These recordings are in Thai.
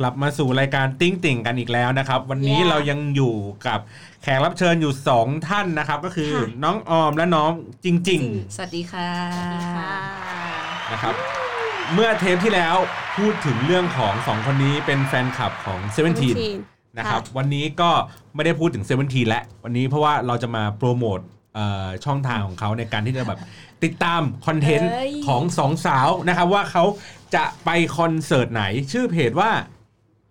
กลับมาสู่รายการติ้งติ่งกันอีกแล้วนะครับ วันนี้ Yeah เรายังอยู่กับแขกรับเชิญอยู่ 2 ท่านนะครับ ก็คือค่ะน้องออมและน้องจริงสวัสดีค่ะๆนะครับ เมื่อเทปที่แล้วพูดถึงเรื่องของสองคนนี้เป็นแฟนคลับของ Seventeen นะครับ วันนี้ก็ไม่ได้พูดถึง Seventeen แล้ววันนี้เพราะว่าเราจะมาโปรโมทเอ่อช่องทางของเขาในการที่จะแบบติดตามคอนเทนต์เอ้ยของสองสาวนะครับว่าเขา จะไปคอนเสิร์ตไหน ชื่อเพจว่า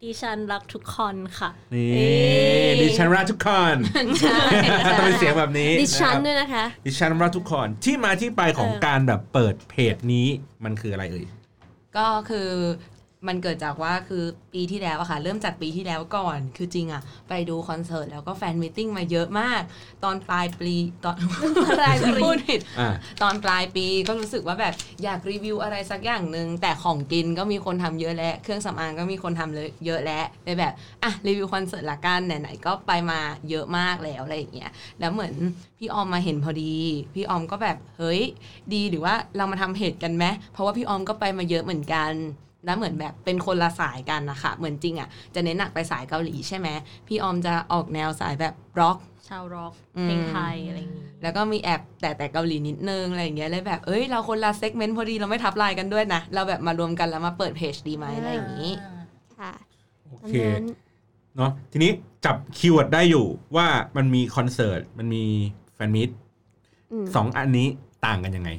ดิฉันรักทุกคนค่ะ นี่เอ้ยดิฉันรักทุกคนต้องเป็นเสียงแบบนี้ดิฉันนะครับด้วยนะคะ ดิฉันรักทุกคนที่มาที่ไปของเออการแบบเปิดเพจนี้มันคืออะไรเอ่ยก็คือ มันเกิดจากว่าคือปีที่แล้วอะค่ะ เริ่มจากปีที่แล้วก่อน คือจริงอะไปดูคอนเสิร์ตแล้วก็ fan meeting มาเยอะมาก ตอนปลายปีตอนปลายปีพูดผิดอ่าตอนปลายปีก็รู้สึกว่าแบบอยากรีวิวอะไรสักอย่างหนึ่งแต่ของกินก็มีคนทำเยอะแล้วเครื่องสำอางก็มีคนทำเลยเยอะแล้วเลยแบบอะรีวิวคอนเสิร์ตละกันไหนๆก็ไปมาเยอะมากแล้วอะไรอย่างเงี้ยแล้วเหมือนพี่ออมมาเห็นพอดี พี่ออมก็แบบเฮ้ยดีหรือว่าเรามาทำเพจกันไหมเพราะว่าพี่ออมก็ไปมาเยอะเหมือนกัน แล้วเหมือนแบบเป็นคนละสายกันนะคะเหมือนจริงอะจะเน้นหนักไปสายเกาหลีใช่ไหมพี่ออมจะออกแนวสายแบบร็อกชาวร็อกอืมเพลงไทยอะไรอย่างงี้แล้วก็มีแอบแต่แต่เกาหลีนิดนึงอะไรอย่างเงี้ยเลยแบบเอ้ยเราคนละ segment พอดีเราไม่ทับลายกันด้วยนะ เราแบบมารวมกันแล้วมาเปิดเพจดีไหมอะไรอย่างงี้ค่ะโอเคอันนั้นเนาะทีนี้จับ keyword ได้อยู่ว่ามันมีคอนเสิร์ตมันมี fan meet สองอันนี้ต่างกันยังไง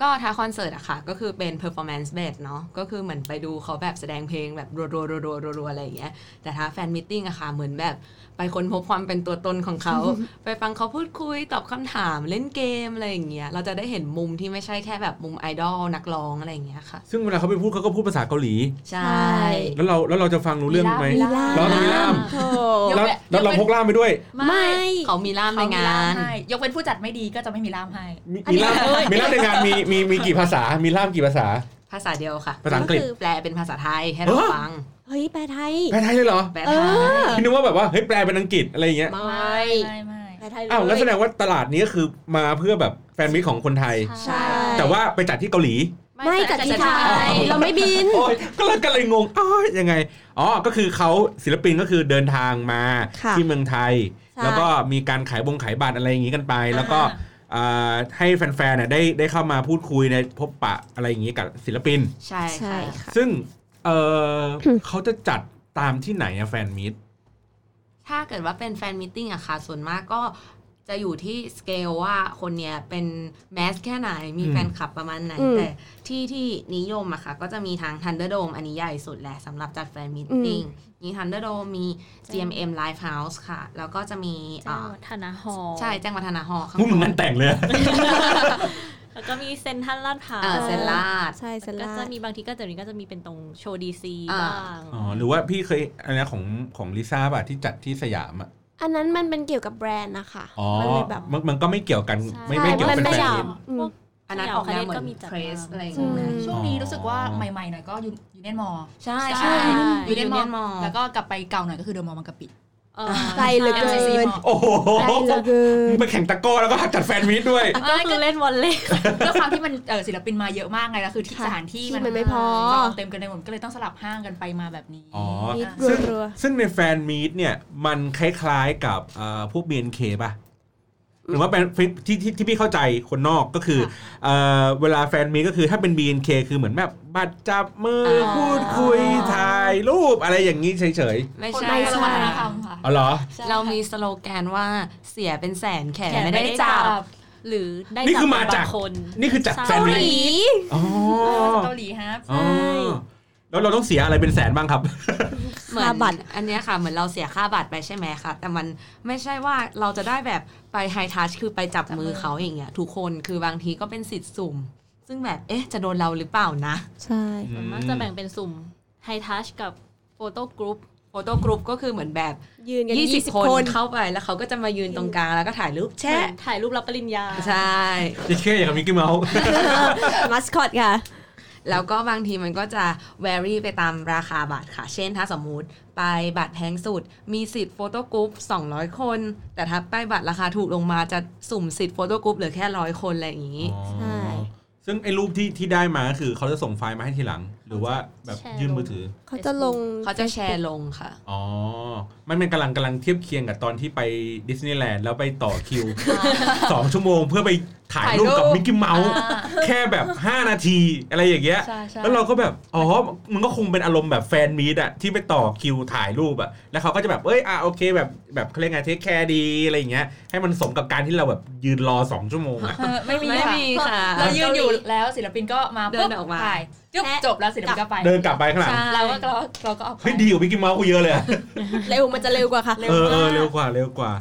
ก็ถ้าคอนเสิร์ตอะค่ะ ก็คือเป็น performance based เนาะก็คือเหมือนไปดูเขาแบบแสดงเพลงแบบรัวๆรัวๆรัวๆอะไรอย่างเงี้ยแต่ถ้า fan meeting อะค่ะ เหมือนแบบ ไปค้นพบความเป็นตัวตนของเขา ไปฟังเขาพูดคุยตอบคำถามเล่นเกมอะไรอย่างเงี้ยเราจะได้เห็นมุมที่ไม่ใช่แค่แบบมุมไอดอลนักร้องอะไรอย่างเงี้ยค่ะ ซึ่งเวลาเขาไปพูดเขาก็พูดภาษาเกาหลี ใช่ใช่แล้วเราแล้วเราจะฟังรู้เรื่องไหมมีล่ามเราต้องมีล่ามโถแล้วแล้วเราพกล่ามไปด้วย ไม่เขามีล่ามในงานให้ยกเว้นผู้จัดไม่ดีก็จะไม่มีล่ามให้มีมีล่ามมีล่ามในงานมีมีมีกี่ภาษา มีล่ามกี่ภาษา ภาษาเดียวค่ะภาษาอังกฤษก็คือแปลเป็นภาษาไทยให้เราเออฟัง เฮ้ยแปลไทย แปลไทยเลยเหรอแปลเอไทยอพี่นึกว่าแบบว่าเฮ้ยแปลเป็นอังกฤษอะไรอย่างเงี้ยไม่ไม่ไม่แปลไทยเลยอ้าวแล้วแสดงว่าตลาดนี้ก็คือมาเพื่อแบบแฟนมิตรของคนไทยใช่แต่ว่าไปจัดที่เกาหลีไม่จัดที่ไทยเราไม่บินโอ้ยก็เลยก็เลยงงอ้าวยังไงอ๋อก็คือเขาศิลปินก็คือเดินทางมาค่ะที่เมืองไทยใช่แล้วก็มีการขายบงขายบัตรอะไรอย่างงี้กันไป แล้วก็อ่าให้แฟนๆเนี่ยได้ได้เข้ามาพูดคุยในพบปะอะไรอย่างงี้กับศิลปิน ใช่ใช่ค่ะค่ะซึ่ง เออเขาจะจัดตามที่ไหนอะ fan meetถ้าเกิดว่าเป็น fan meeting อะค่ะ ส่วนมากก็จะอยู่ที่สเกลว่าคนเนี้ยเป็น mass แค่ไหน มีอืมแฟนคลับประมาณไหนอืมแต่ที่ที่นิยมอะค่ะ ก็จะมีทาง Thunderdome อันนี้ใหญ่สุดแหละสำหรับจัด fan meeting มี Thunderdome มี GMM Live House ค่ะ แล้วก็จะมีแจ้งอ่าวัฒนะฮอลล์ใช่แจ้งวัฒนาหอข้างมึงเหมือนบงานแต่งเลยอะ แล้วก็มีเซนทรัลลาดพร้าวเออเซนลาดใช่เซนก็ลาจะดมีบางทีก็จะมีก็จะมีเป็นตรงโชว์ดีซีอ่าบ้างอ๋อหรือว่าพี่เคยอะไรนะของของลิซ่าป่ะที่จัดที่สยามอะอันนั้นมันเป็นเกี่ยวกับแบรนด์นะคะอ๋อมันเลยแบบมันมันก็ไม่เกี่ยวกันใช่ไม่ไม่เกี่ยวมัเป็นไม่แฟนได้มิตอืมอันนั้นออกแนวเหมือนก็มีจัดเพรสบ้างอะไรอย่างเงี้ยอืมช่วงนี้อ๋อรู้สึกว่าใหม่ๆหน่อยก็ยูยูเนียนมอ ใช่ใช่ใช่ยูเนียน Union มอ Mall แล้วก็กลับไปเก่าหน่อยก็คือเดอะมอลล์บางกะปิ เออไกลเหลือเกิ MCC นมอโอ้โหไกลเหลือเกินไปแข่งตะกร้อแล้วก็จัดแฟนมิตด้วยก็คือเล่นวอลเลย์ด้วยความที่มันเออศิลปินมาเยอะมากไงแล้วคือที่ค่ะสถานที่ที่มันไม่พอจองเต็มกันในหมดก็เลยต้องสลับห้างกันไปมาแบบนี้อ๋อมิดอะซึ่งรัวซึ่งในแฟนมีตเนี่ยมันคล้ายๆกับเอ่อพวก BNK ป่ะ หรือว่าเป็นที่ที่ที่พี่เข้าใจคนนอกก็คือเอ่อเวลาแฟนมีตก็คือถ้าเป็น BNK คือเหมือนแบบบัตรจับมือออพูดคุยถ่ายรูปอะไรอย่างนี้เฉยไม่คนใช่ไทยใช่วัฒนธรรมค่ะ ๆอ๋อเหรอ เรามีสโลแกนว่าเสียเป็นแสนแขนแขนไม่ไม่ได้ได้จัจับบหรือได้นี่คือจับมาจาก บงคนนี่คือจัดใช่แฟนมิตเกาหลีอ๋อ เกาหลีฮะ อ๋อ แล้วเราต้องเสียอะไรเป็นแสนบ้างครับ เหมือนค่าบัตรอันเนี้ยค่ะเหมือนเราเสียค่าบัตรไปใช่ไหมคะแต่มันไม่ใช่ว่าเราจะได้แบบไปไฮทัชคือไปจับจับมืมืออเขาอย่างเงี้ยทุกคนคือบางทีก็เป็นสิทธิ์สุ่ม ซึ่งแบบเอ๊ะจะโดนเราหรือเปล่านะ ใช่ Mm. ส่วนมากจะแบ่งเป็นสุ่ม hi-touch กับ photo group photo group ก็คือเหมือนแบบยืนกัน20 20คนคนเข้าไปแล้วเขาก็จะมายืนตรงกลางแล้วก็ถ่ายรูปแชะถ่ายรูปรับปริญญา ใช่จะแค่อย่างกับมิกกี้เมาส์มัสคอตค่ะ แล้วก็บางทีมันก็จะ vary ไปตามราคาบัตรค่ะ เช่นถ้าสมมุติไปบัตรแพงสุด มีสิทธิ์ photo group 200 คน แต่ถ้าไปบัตรราคาถูกลงมาจะสุ่มสิทธิ์ photo group เหลือแค่ร้อยคนอะไรอย่างนี้ใช่ซึ่งไอ้รูปที่ที่ได้มาก็คือเขาจะส่งไฟล์มาให้ทีหลัง หรือว่าแบบแชร์ยื่นลงมือถือ เขาจะลงเขาจะแชร์ลงค่ะ อ๋อ มันเป็นกำลังกำลังเทียบเคียงกับตอนที่ไปดิสนีย์แลนด์แล้วไปต่อคิวสองชั่วโมงเพื่อไป ถ่ายรูปกับถ่ายรูปมิกกี้เมาส์อ่าแค่แบบ 5 นาทีอะไรอย่างเงี้ยใช่ใช่แล้วเราก็แบบ อ๋อ มันก็คงเป็นอารมณ์แบบ fan meet อะที่ไปต่อคิวถ่ายรูปอะแล้วเขาก็จะแบบ เอ้ย อะโอเคแบบแบบเขาเรียกไง take care ดีอะไรอย่างเงี้ย ให้มันสมกับการที่เราแบบยืนรอ 2 ชั่วโมงอะเออไม่มีไม่ค่ะมีค่ะ เรายืนอยู่แล้วศิลปินก็มาเดินออกมาถ่ายจุ๊บแชะจบแล้วศิลปินก็ไป เดินกลับไปข้างหลังใช่เราก็เราเราก็เอาไปเฮ้ยดีกว่ามิกกี้เมาส์กูเยอะเลยอะเร็วมันจะเร็วกว่าค่ะเร็วเออเออมากเร็วกว่าเร็วกว่า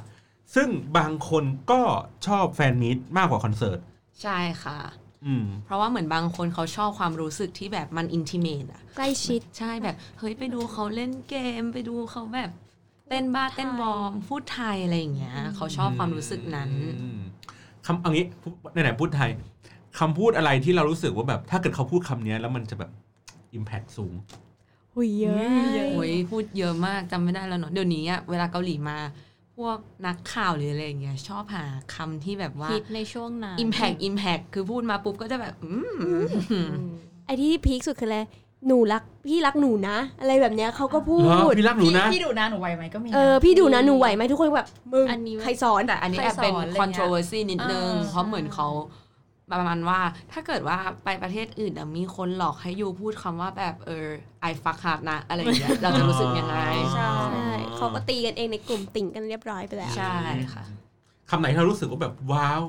ซึ่งบางคนก็ชอบ fan meet มากกว่าคอนเสิร์ตใช่ค่ะ อืม เพราะว่าเหมือนบางคนเขาชอบความรู้สึกที่แบบมัน intimate อะใกล้ชิดใช่แบบ เฮ้ยไปดูเขาเล่นเกม ไปดูเขาแบบเต้นบ้าเต้นบอมพูดไทยอะไรอย่างเงี้ย เขาชอบความรู้สึกนั้นอืมคำเอางี้พูดไหนๆพูดไทยคำพูดอะไรที่เรารู้สึกว่าแบบ ถ้าเกิดเขาพูดคำเนี้ยแล้วมันจะแบบ Impact สูงหุยเยอะโอ้ยพูดเยอะมากจำไม่ได้แล้วเนาะเดี๋ยวนี้อะเวลาเกาหลีมาพ วกนักข่าวหรืออะไรอย่างเงี้ยชอบหาคำที่แบบว่าฮิตในช่วงนั้น impact impact คือพูดมาปุ๊บก็จะแบบอืมไอที่พีคสุดคืออะไรหนูรักพี่รักหนูนะ อะไรแบบเนี้ยเขาก็พูเหรอดพี่รักหนูพี่นะพี่ดูนะหนูไหวไหมก็มีนะเออพี่ดูนะหนูไหวไหมทุกคนแบบมึงอันนี้ใครสอนแต่อันนี้ใครแอบเป็นสอนอะไรเงี้ย controversy นิดนึงเออเพราะเหมือนเขา ประมาณว่าถ้าเกิดว่าไปประเทศอื่นอะมีคนหลอกให้ยูพูดคำว่าแบบเออ I fuck hard นะอะไรอย่างเงี้ยเราจะรู้สึกยังไงใช่ใช่เขาก็ตีกันเองในกลุ่มติ่งกันเรียบร้อยไปแล้วใช่ค่ะคำไหนที่เรารู้สึกว่าแบบว้าว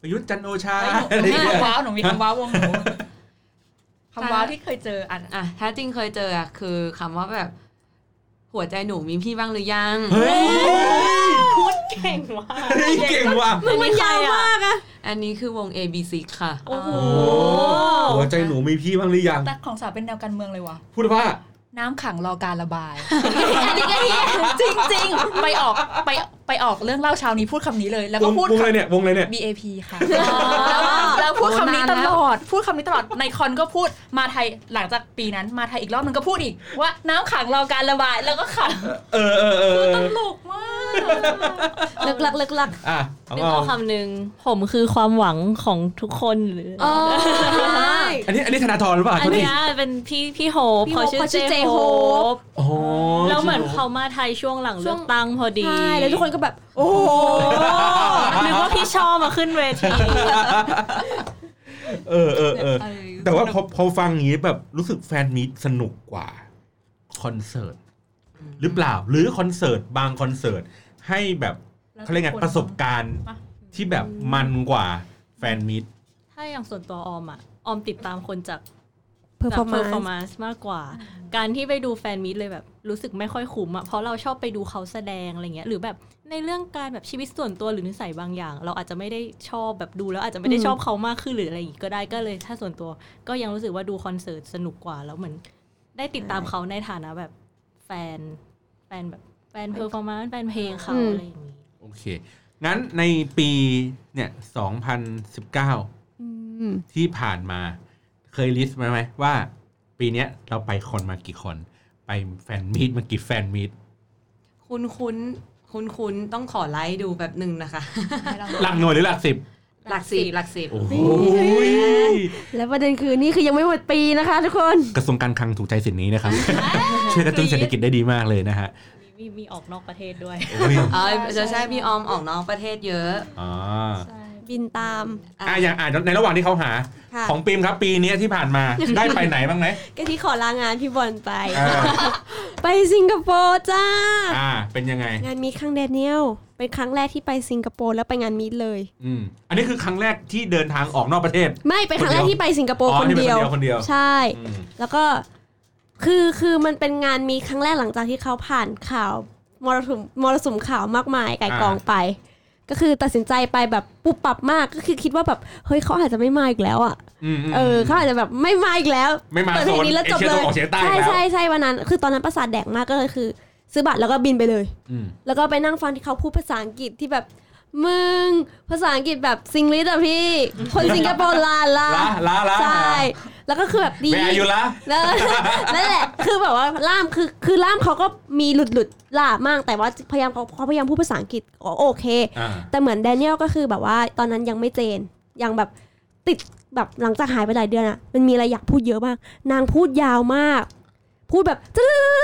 ประยุทธ์จันทร์โอชาเอ้ยอะไรหนูมีเงี้ยคำว้าวหนูมีคำว้าววงหนูคำว้าวที่เคยเจออะอะถ้าจริงเคยเจออะคือคำว่าแบบ หัวใจหนูมีพี่บ้างหรือยังเฮ้ย พูดเก่งมากเฮ้ยเก่งว่ะมันยาวมากอะอันนี้คือวง ABC ค่ะ โอ้โหโอ้หัวใจหนูมีพี่บ้างหรือยังแต่ของสาวเป็นแนวการเมืองเลยว่ะพูดว่าน้ำขังรอการระบาย อันนี้ก็เฮียจริงจริงๆไปออกไปไปออกเรื่องเล่าเช้านี้พูดคำนี้เลย แล้ววก็งพูดวงอะไรเนี่ยวงอะไรเนี่ย BAP ค่ะแล้ว แล้วพูดคำนี้ตลอด พูดคำนี้ตลอดในคอนก็พูดมาไทยหลังจากปีนั้นมาไทยอีกรอบมันก็พูดอีก ว่าน้ำขังรอการระบายแล้วก็ขังเออเออเออตลกมากเลิกลักเลิกลักอะเอานึกเอาเอาคำหนึ่งผมคือความหวังของทุกคนหรือออ๋อใช่อันนี้อันนี้ธนาธรหรือเปล่าอันโทษทีเนี้ยเป็นพี่พี่โฮปพี่เขาโฮปชื่อเขาชื่อเจเจโฮโฮปโอ้แล้วเหมือนเขามาไทยช่วงหลังช่เลืวองกตั้งพอดีใช่แล้วทุกคนก็แบบ โอ้โหนึกว่าพี่ชอบมาขึ้นเวทีเออเออเออแต่ว่าพอพอฟังอย่างนี้แบบรู้สึกแฟนมีตสนุกกว่าคอนเสิร์ตหรือเปล่า หรือคอนเสิร์ตบางคอนเสิร์ตให้แบบเขาเรียกไงประสบการณ์ที่แบบมันกว่าแฟนมีตถ้าอย่างส่วนตัวออมอะออมติดตามคนจาก per จาก for performance มากกว่า การที่ไปดู fan meet เลยแบบรู้สึกไม่ค่อยคุ้มอะเพราะเราชอบไปดูเขาแสดงอะไรเงี้ยหรือแบบในเรื่องการแบบชีวิตส่วนตัวหรือนิสัยบางอย่าง เราอาจจะไม่ได้ชอบแบบดูแล้วอาจจะไม่ได้ชอบเขามากขึ้นหรืออะไรอย่างงี้ก็ได้ก็เลยถ้าส่วนตัวก็ยังรู้สึกว่าดูคอนเสิร์ตสนุกกว่าแล้วเหมือนได้ติดตามเขาในฐานะแบบแฟนแฟนแบบแฟน performance แฟนเพลงเขาอะไรอย่างงี้โอเคงั้นในปีเนี่ย2019อืมที่ผ่านมา เคยลิสต์ไหมไหมว่า ปีเนี้ยเราไปคนมากี่คน ไปแฟนมีตมากี่แฟนมีตคุณคุ้นคุณคุ้นๆต้องขอไลค์ดูแบบหนึ่งนะคะ หลักหน่วยหรือหลักสิบหลักสิบหลักสิบโอ้โหและประเด็นคือนี่คือยังไม่หมดปีนะคะทุกคนกระทรวงการคลังถูกใจสินนี้นะครับช่วยกระตุ้นเศรษฐกิจได้ดีมากเลยนะฮะมีมีออกนอกประเทศด้วยโอ้ยเออจะใช่พี่ออมออกนอกประเทศเยอะอ๋อ บินตามอะอย่างอ่านในระหว่างที่เขาหาค่ะของปีมครับปีเนี้ยที่ผ่านมาได้ไปไหนบ้างไหมก็ที่ขอลางานพี่บอลไปอ่าไปสิงคโปร์จ้าอ่าเป็นยังไง งานมีครั้งแดเนียลเป็นครั้งแรกที่ไปสิงคโปร์แล้วไปงานมีดเลยอืมอันนี้คือครั้งแรกที่เดินทางออกนอกประเทศ ไม่เป็นครั้งแรกที่ไปสิงคโปร์อ๋อคนนี่เป็นเดียวคนเดียวคนเดียวใช่อืมแล้วก็คือคือมันเป็นงานมีครั้งแรกหลังจากที่เขาผ่านข่าวมรสุมมรสุมข่าวมากมายไก่กองไป ก็คือตัดสินใจไปแบบปุบปับมากก็คือคิดว่าแบบเฮ้ยเขาอาจจะไม่มาอีกแล้วอะมมเออเขาอาจจะแบบไม่มาอีกแล้วไม่มาเปิดโซเพลงนนี้แล้วเอจบเชียเลตะวันยออกเฉียงใต้ใช่แล้วใช่ใช่วันนั้น คือตอนนั้นประสาทแดกมากก็เลยคือ ซื้อบัตรแล้วก็บินไปเลยอืมแล้วก็ไปนั่งฟังที่เขาพูดภาษาอังกฤษที่แบบมึงภาษาอังกฤษแบบซิงลิสอะพี่ คนสิงคโปร์ลาลาละละละใช่ แล้วก็คือแบบดีแม่อายุละแล้วนั่นแหละ คือแบบว่าล่ามคือคือล่ามเขาก็มีหลุดหลุดๆล่ามมากแต่ว่าพยายามเขาเขาพยายามพูดภาษาอังกฤษก็โอเคอ่าแต่เหมือนแดเนียลก็คือแบบว่าตอนนั้นยังไม่เจนยังแบบติดแบบหลังจากหายไปหลายเดือนอะมันมีอะไรอยากพูดเยอะมาก นางพูดยาวมาก พูดแบบ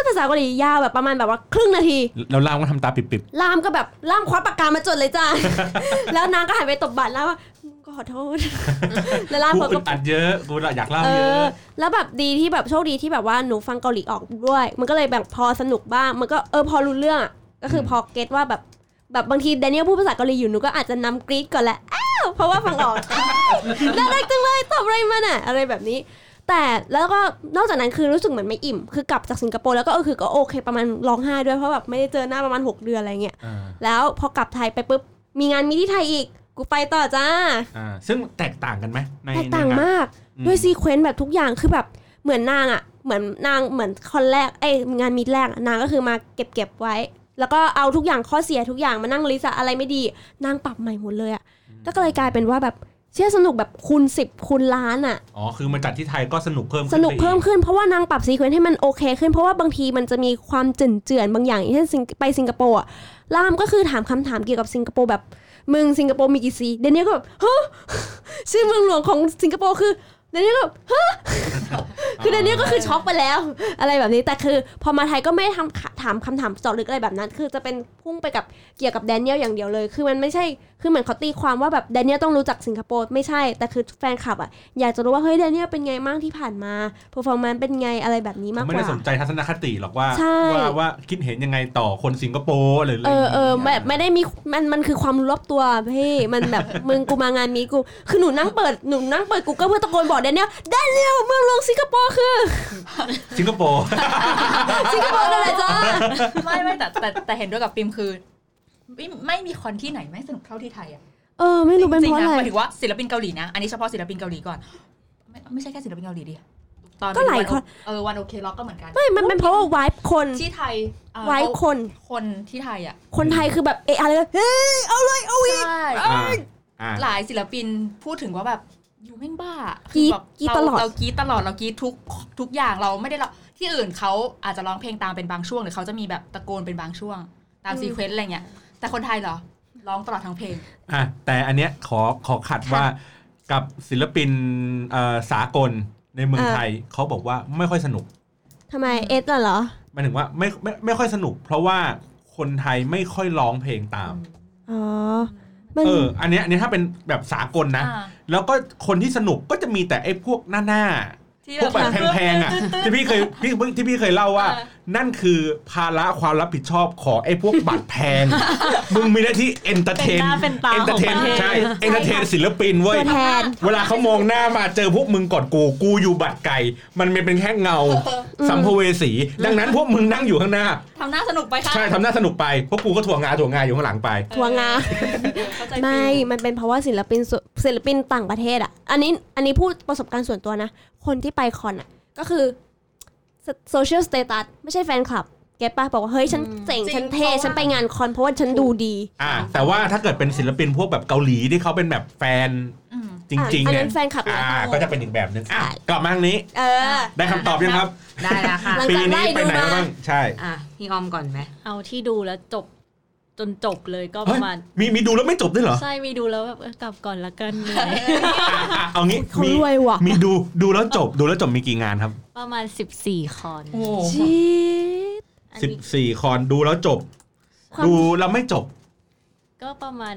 ภาษาเกาหลียาวแบบประมาณแบบว่าครึ่งนาทีแล้วล่ามก็ทำตาปิบล่ามก็แบบล่ามคว้าปากกามาจดเลยจ้าแล้วนางก็หันไปตบบัตรแล้วว่า ขอโทษแล้วล่ามๆกูเขาอึก็ดอัดเยอะกูอยากเล่าเอเยออะแล้วแบบดีที่แบบโชคดีที่แบบว่าหนูฟังเกาหลีออกด้วย มันก็เลยแบบพอสนุกบ้างมันก็เออพอรู้เรื่องอะก็คือพอเก็ตว่าแบบแบบบางทีแดเนียลพูดภาษาเกาหลีอยู่หนูก็อาจจะนำกรี๊ดก่อนแหละอ้าวเพราะว่าฟังออกน่ารักจังเลยตอบอะไรมันอะอะไรแบบนี้ แต่แล้วก็นอกจากนั้นคือรู้สึกเหมือนไม่อิ่ม คือกลับจากสิงคโปร์แล้วก็เออคือก็โอเคประมาณร้องไห้ด้วยเพราะแบบไม่ได้เจอหน้าประมาณ 6 เดือนอะไรเงี้ยอ่าแล้วพอกลับไทยไปปุ๊บมีงานมีที่ไทยอีก กูไปต่อจ้าอ่าซึ่งแตกต่างกันไหมในแตกต่างในนมากอืมด้วยซีเควนต์แบบทุกอย่างคือแบบเหมือนนางอะเหมือนนางเหมือนคอนแรกเอ้ยงานมีดแรกอะนางก็คือมาเก็บเก็บไว้ แล้วก็เอาทุกอย่างข้อเสียทุกอย่างมานั่งลิสต์อะอะไรไม่ดีนางปรับใหม่หมดเลยอะก็เลยกลายเป็นว่าแบบเชื่อสนุกแบบคูณสิบคูณล้านอะอ๋อ คือมาจัดที่ไทยก็สนุกเพิ่มขึ้สนุกไปอีเพิ่มขึ้นเพราะว่านางปรับซีเควนต์ให้มันโอเคขึ้นเพราะว่าบางทีมันจะมีความเจือนเจือนๆบางอย่างอย่างเช่นสิงไปสิงคโปร์อะล่ามก็คือถามคำถามเกี่ยวกับสิงคโปร์แบบ มึงสิงคโปร์มีกี่ซีเดนเนียก็แบบฮะชื่อเมืองหลวงของสิงคโปร์คือ เดนเนียก็แบบฮะคือเดนเนียก็คือช็อกไปแล้ว อะไรแบบนี้แต่คือ พอมาไทยก็ไม่ได้ทำถามคำถามเจาะลึกอะไรแบบนั้น คือจะเป็นพุ่งไปกับเกี่ยวกับแดเนียลอย่างเดียวเลย คือมันไม่ใช่คือเหมือนเขาตีความว่าแบบแดเนียลต้องรู้จักสิงคโปร์ไม่ใช่ แต่คือแฟนคลับอะอยากจะรู้ว่าเฮ้ยแดเนียลเป็นไงบ้างที่ผ่านมาเพอร์ฟอร์แมนซ์เป็นไงอะไรแบบนี้มากไม่กได้ว่าสนใจทัศนคติหรอกว่าใช่ว่าว่าคิดเห็นยังไงต่อคนสิงคโปร์หรืออะไรเออเอออย่างแบงี้ยบไม่ได้มีมันมันคือความรู้รอบตัวพี่มันแบบมึงกูมางานนี้กูคือหนูนั่งเปิดหนูนั่งเปิดกูก็เพื่อตะโกนบอกแดเนียลแดเนียลเมืองหลวงสิงคโปร์คือ สิงคโปร์ สิงคโปร์นั่นแหละจ้าไม่ไม่แต่แต่แต่เห็นด้วยกับปิมคือ ไม่ไม่มีคอนที่ไหนไม่สนุกเท่าที่ไทยอะเออไม่รู้เป็นจริเพงราะๆอะไรนะหมายถึงว่าศิลปินเกาหลีนะ อันนี้เฉพาะศิลปินเกาหลีก่อน ไม่ไม่ใช่แค่ศิลปินเกาหลีดิตอนก็หลายคนเออวันโอเคล็อกก็เหมือนกันไม่มันเป็นเพราะว่าวายคนที่ไทยเอ่อวายคนคนที่ไทยอะ คนไทยคือแบบเอะอะไรก็เฮ้ยเอาเลยเอาอีกใช่อ่าอ่าหลายศิลปินพูดถึงว่าแบบอยู่ แม่งบ้ากรี๊ดแบบกรี๊ดเราตลอดเรากรี๊ดตลอดเรากรี๊ดทุกทุกอย่างเราไม่ได้เราที่อื่นเขาอาจจะร้องเพลงตามเป็นบางช่วงหรือเขาจะมีแบบตะโกนเป็นบางช่วง ตาม sequence อะไรเงี้ยแต่คนไทยเหรอร้องตลอดทั้งเพลงอะแต่อันเนี้ยขอขอขัดว่ากับศิลปินเอ่อสากลในเมืองไทยเขาบอกว่าไม่ค่อยสนุกทำไมเอสน่ะเหรอหมายถึงว่าไม่ไม่ไม่ค่อยสนุก เพราะว่าคนไทยไม่ค่อยร้องเพลงตามอ๋อ มัน เออ อันเนี้ยอันนี้ถ้าเป็นแบบสากลนะอ่าแล้วก็คนที่สนุกก็จะมีแต่ไอ้พวกหน้าหน้าที่ พวกแบบแพงๆอะที่พี่เคยพี่ที่พี่เคยเล่าว่า นั่นคือภาระความรับผิดชอบของไอ้พวกบัตรแพง มึงมีหน้าที่เอนเตอร์เทนเป็นหน้าเป็นตาเอนเตอร์เทนของประเทศใช่เอนเตอร์เทนศิลปินเว้ยตัวแทนเวลาเขามองหน้ามาเจอพวกมึงก่อนกูกูอยู่บัตรไก่มันเป็นแค่เงาสัมภเวสี ดังนั้นพวกมึงนั่งอยู่ข้างหน้าทำหน้าสนุกไปค่ะใช่ทำหน้าสนุกไปพวกกูก็ถ่วงงาถ่วงงาอยู่ข้างหลังไปทัวร์งาเข้าใจไม่ฟิลมันเป็นเพราะว่าศิลปินส่วนศิลปินต่างประเทศอะอันนี้อันนี้พูดประสบการณ์ส่วนตัวนะ คนที่ไปคอนอะ ก็คือsocial status ไม่ใช่แฟนคลับ get ปะบอกว่าเฮ้ยฉันเจ๋งจริงฉันเท่เพราะว่าฉันไปงานคอนเพราะว่าฉันดูดี อ่า แต่ว่าถ้าเกิดเป็นศิลปินพวกแบบเกาหลีที่เขาเป็นแบบแฟนอืมจริงๆอันเนี่นั้ยนแฟนคลับนะอ่าก็จะเป็นอีกแบบหนึ่งอะใช่กลับมาทางนี้ เออ ได้คำตอบยังครับ ได้แล้วค่ะหลังปีจากนี้ไล่ไปดูไหนมามาบ้างใช่อะพี่ออมก่อนไหมเอาที่ดูแล้วจบ จนจบเลยก็ปเฮ้ยระมาณ มีมีดูแล้วไม่จบด้วยเหรอ ใช่ มีดูแล้วแบบเออกลับก่อนละกันเหนื่อยอะอะเอางี้เขามีรวยว่ะมีดูดูแล้วจบดูแล้วจบมีกี่งานครับ ประมาณ 14 คอนโอ้โหชีดอันสิบนี้สี่คอนดูแล้วจบความดูแล้วไม่จบ ก็ประมาณ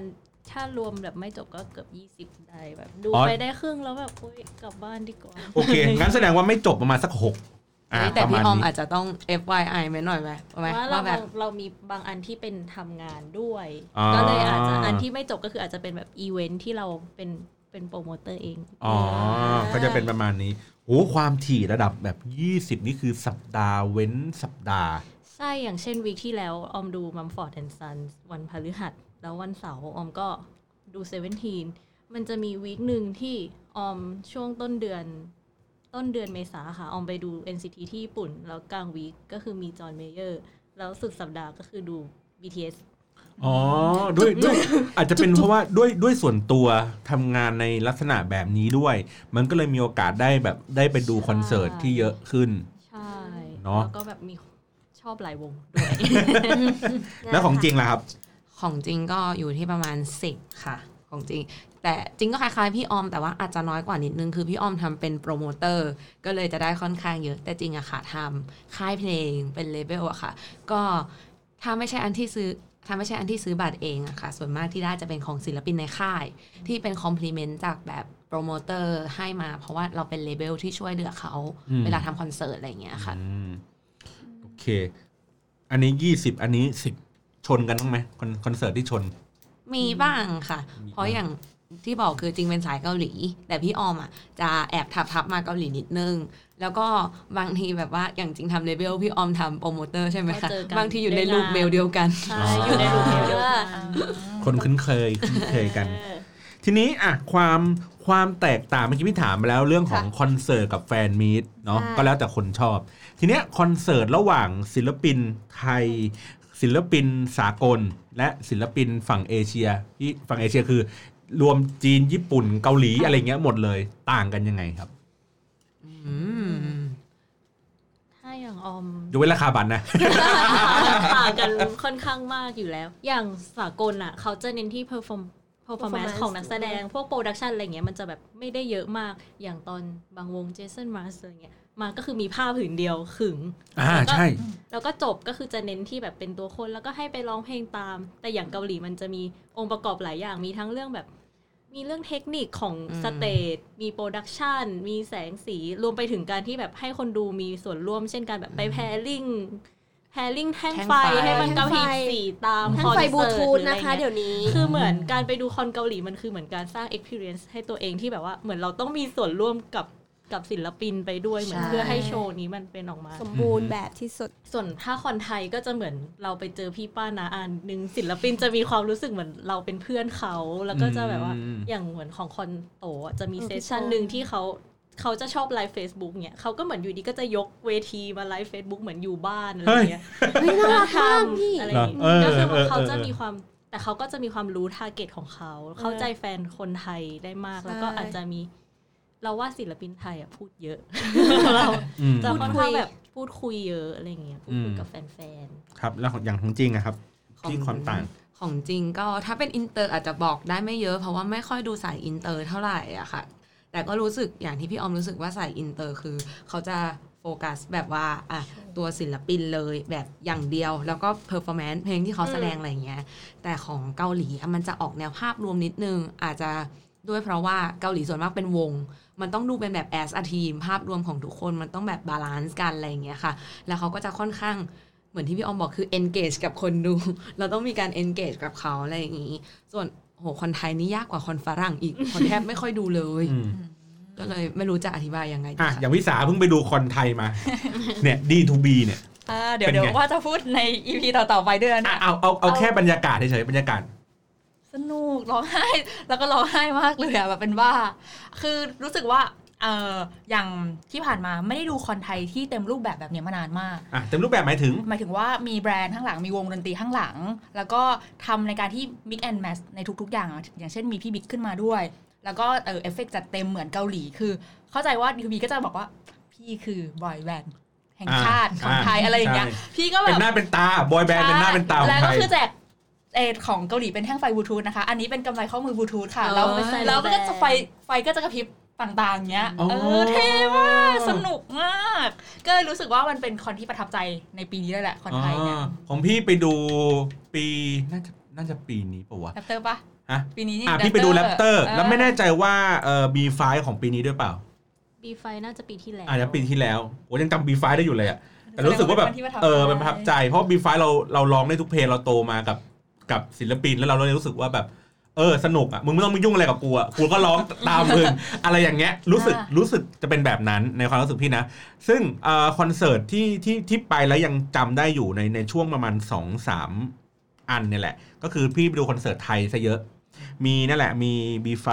ถ้ารวมแบบไม่จบก็เกือบ 20ได้แบบ ดูอ๋อไปได้ครึ่งแล้วแบบโอ๊ยกลับบ้านดีกว่า โอเค งั้นแสดงว่าไม่จบประมาณสักหกอ่าเฮ้ย แต่ประพี่มาณออมนี้อาจจะต้อง FYI ไหมหน่อยไหมไหมว่าเราว่าแบบเรามีบางอันที่เป็นทำงานด้วยอ๋อก็เลยอาจจะอันที่ไม่จบก็คืออาจจะเป็นแบบอีเวนท์ที่เราเป็นเป็นโปรโมเตอร์เอง อ๋อ ก็จะเป็นประมาณนี้โอ้ความถี่ระดับแบบ 20 นี่คือสัปดาห์เว้นสัปดาห์ใใช่ อย่างเช่น week ที่แล้ว ออมดู Mumford & Sons วันพฤหัส แล้ววันเสาร์ออมก็ดู Seventeen มันจะมี week หนึ่งที่ออมช่วงต้นเดือน ต้นเดือนเมษาค่ะ ออมไปดู NCT ที่ญี่ปุ่น แล้วกลาง week ก็คือมี John Mayer แล้วสุดสัปดาห์ก็คือดู BTS อ๋อด้วยด้วยอาจจะเป็นเพราะว่าด้วยด้วยส่วนตัวทำงานในลักษณะแบบนี้ด้วย มันก็เลยมีโอกาสได้แบบได้ไปดูคอนเสิร์ตที่เยอะขึ้น ใช่เนอะ แล้วก็แบบมีชอบหลายวงด้วย แล้วของจริงล่ะครับ ของจริงก็อยู่ที่ประมาณสิบค่ะ ของจริง แต่จริงก็คล้ายๆพี่ออมแต่ว่าอาจจะน้อยกว่านิดนึงคือพี่ออมทำเป็นโปรโมเตอร์ก็เลยจะได้ค่อนข้างเยอะ แต่จริงอะค่ะทำค่ายเพลงเป็น label อะค่ะ ก็ถ้าไม่ใช่อันที่ซื้อถ้าไม่ใช่อันที่ซื้อบัตรเองอะค่ะ ส่วนมากที่ได้จะเป็นของศิลปินในค่าย ที่เป็น compliment จากแบบโปรโมเตอร์ให้มา เพราะว่าเราเป็น label ที่ช่วยเหลือเขาอืมเวลาทำคอนเสิร์ตอะไรอย่างเงี้ยค่ะอืมโอเค อันนี้ยี่สิบอันนี้สิบชนกันบ้างไหมคอนคอนเสิร์ตที่ชน มีบ้างค่ะมีเพราะอย่างที่บอกคือจริงเป็นสายเกาหลี แต่พี่ออมอะจะแอบทับทับๆมาเกาหลีนิดนึง แล้วก็บางทีแบบว่าอย่างจริงทำ label พี่ออมทำโปรโมเตอร์ใช่ไหมก็คะเจอกันบางทีอยู่ในด้วย loop งานเมลเดียวกันใช่อยู่ใน loop เดียวกันคนคุ้นเคยคุ้นเคยกัน ทีนี้อะความความแตกต่างเมื่อกี้พี่ถามไปแล้วเรื่องของคอนเสิร์ตกับ fan meet เนาะใช่ก็แล้วแต่คนชอบ ทีเนี้ยคอนเสิร์ตระหว่างศิลปินไทย ศิลปินสากล และศิลปินฝั่งเอเชียที่ฝั่งเอเชียคือ รวมจีนญี่ปุ่นเกาหลีอะไรเงี้ยหมดเลยต่างกันยังไงครับอืมถ้าอย่างออมยกเว้นราคาบัตรนะต่างกันค่อนข้างมากอยู่แล้ว อย่างสากลอะ เขาจะเน้นที่ perform performance performance ของนักแสดงพวก production อะไรเงี้ยมันจะแบบไม่ได้เยอะมากอย่างตอนบางวงเจสันมาสอะไรเงี้ยมาก็คือมีผ้าผืนเดียวขึงอ่าแล้วก็ใช่ แล้วก็จบก็คือจะเน้นที่แบบเป็นตัวคนแล้วก็ให้ไปร้องเพลงตาม แต่อย่างเกาหลีมันจะมีองค์ประกอบหลายอย่างมีทั้งเรื่องแบบ มีเรื่องเทคนิคของอืม stage มี production มีแสงสีรวมไปถึงการที่แบบให้คนดูมีส่วนร่วมเช่นการแบบไป pairing pairing แท่งไฟแท่งไฟให้มันกระพริบแท่งไฟสีตามทั้งคอนเสิร์ตทูธหรืออะไรนะคะเงี้ยเดี๋ยวนี้ คือเหมือนการไปดูคอนเกาหลีมันคือเหมือนการสร้าง experience ให้ตัวเองที่แบบว่าเหมือนเราต้องมีส่วนร่วมกับกับศิลปินไปด้วยเหมือนใช่เพื่อให้โชว์นี้มันเป็นออกมา สมบูรณ์แบบที่สุด ส่วนถ้าคอนไทยก็จะเหมือนเราไปเจอพี่ป้านาอันหนึ่งศิลปินจะมีความรู้สึกเหมือนเราเป็นเพื่อนเขา แล้วก็จะแบบว่าอืมอย่างเหมือนของคอนโตอะจะมีเออ session พี่โตหนึ่งที่เขา เขาจะชอบไลฟ์ Facebook เนี่ยเขาก็เหมือนอยู่ดีก็จะยกเวทีมา live Facebook เหมือนอยู่บ้านอะไรอย่างเงี้ยเฮ้ยน่ารักมากพี่อะไรอย่างเออเงี้ยก็คือเออเขาจะเออมีความแต่เขาก็จะมีความรู้ target ของเขา เข้าใจแฟนคนไทยได้มาก แล้วก็ใช่อาจจะมี เราว่าศิลปินไทยอะพูดเยอะเราอืมจะพูดค่อนคุข้างยแบบพูดคุยเยอะอะไรอย่างเงี้ยพูดคุยอืมกับแฟนครับ แล้วอย่างของจริงอะครับของที่ความต่างของจริงก็ถ้าเป็นอินเตอร์อาจจะบอกได้ไม่เยอะเพราะว่าไม่ค่อยดูสายอินเตอร์เท่าไหร่อะค่ะ แต่ก็รู้สึกอย่างที่พี่ออมรู้สึกว่าสายอินเตอร์คือ เขาจะโฟกัสแบบว่าอะตัวศิลปินเลยแบบอย่างเดียว แล้วก็ performance เพลงที่เขาแสดงอะไรอย่างเงี้ย แต่ของเกาหลีอะมันจะออกแนวภาพรวมนิดนึง อาจจะด้วยเพราะว่าเกาหลีส่วนมากเป็นวง มันต้องดูเป็นแบบ as a team ภาพรวมของทุกคนมันต้องแบบ balance กันอะไรอย่างเงี้ยค่ะ แล้วเขาก็จะค่อนข้างเหมือนที่พี่ออมบอกคือ engage กับคนดู เราต้องมีการ engage กับเขาอะไรอย่างงี้ ส่วน โหคนไทยนี่ยากกว่าคนฝรั่งอีก คนแทบไม่ค่อยดูเลยอืมก็เลยไม่รู้จะอธิบายยังไงดีอะค่ะอย่างวิสาเพิ่งไปดูคอนไทยมา เนี่ย D2B เนี่ยอ่าเดี๋ยวเป็นไงเดี๋ยวว่าจะพูดใน EP ต่อๆไปด้วยอะนะเอาเอาเอาแค่บรรยากาศเฉยๆบรรยากาศสนุกร้องไห้แล้วก็ร้องไห้มากเลยอะแบบเป็นว่า คือรู้สึกว่า เอออย่างที่ผ่านมาไม่ได้ดูคอนไทยที่เต็มรูปแบบแบบเนี้ยมานานมากอะเต็มรูปแบบหมายถึง หมายถึงว่ามี band ข้างหลังมีวงดนตรีข้างหลัง แล้วก็ทำในการที่ mix and match ในทุกๆ อย่างอะอย่างเช่นมีพี่บิ๊กขึ้นมาด้วย แล้วก็เออเอฟเฟกจัดเต็มเหมือนเกาหลีคือ เข้าใจว่าดีบีก็จะบอกว่าพี่คือบอยแบนด์แห่งชาติของไทยอ่าอะไรอย่างเงี้ยใช่พี่ก็แบเป็นบหน้าเป็นตาบอยแบนด์เป็นหน้าเป็นตาของแล้วไทก็ยคือแจกเออของเกาหลีเป็นแท่งไฟบลูทูธนะคะ อันนี้เป็นกำไรข้อมือบลูทูธค่ะเออแล้วไม่ใช่แล้วแบก็รนด์จะไฟไฟก็จะกระพริบ ต่างๆเงี้ยอ๋อเออเท่มากสนุกมาก ก็เลยรู้สึกว่ามันเป็นคอนที่ประทับใจในปีนี้เลยแหละคอนไทยเนี่ยอ๋อของพี่ไปดูปีน่าจะน่าจะปีนี้ปะวะแรปเตอร์ปะฮะปีนี้นี่อะพี่ไปดูแรปเตอร์เออแล้วไม่แน่ใจว่าเอ่อบีไฟของปีนี้ด้วยเปล่าๆบีไฟน่าจะปีที่แล้วอาจจะปีที่แล้วโอ้ยังจำบีไฟได้อยู่เลยอะแต่รู้สึกว่าแบบแสดงเป็นคนที่ประทับเออใจเป็นประทับใจเพราะบีไฟเราเราร้องได้ทุกเพลงเราโตมากับกับศิลปินแล้วเราเลยรู้สึกว่าแบบ เออสนุกอะมึงไม่ต้องมายุ่งอะไรกับกูอะกูก็ร้องตามมึงอะไรอย่างเงี้ยรู้สึกอ่ารู้สึกจะเป็นแบบนั้นในความรู้สึกพี่นะ ซึ่งเอ่อคอนเสิร์ตที่ที่ที่ไปแล้วยังจำได้อยู่ในในช่วงประมาณ2อสามอันเนี่ยแหละ ก็คือพี่ไปดูคอนเสิร์ตไทยซะเยอะ มีนั่นแหละมี B5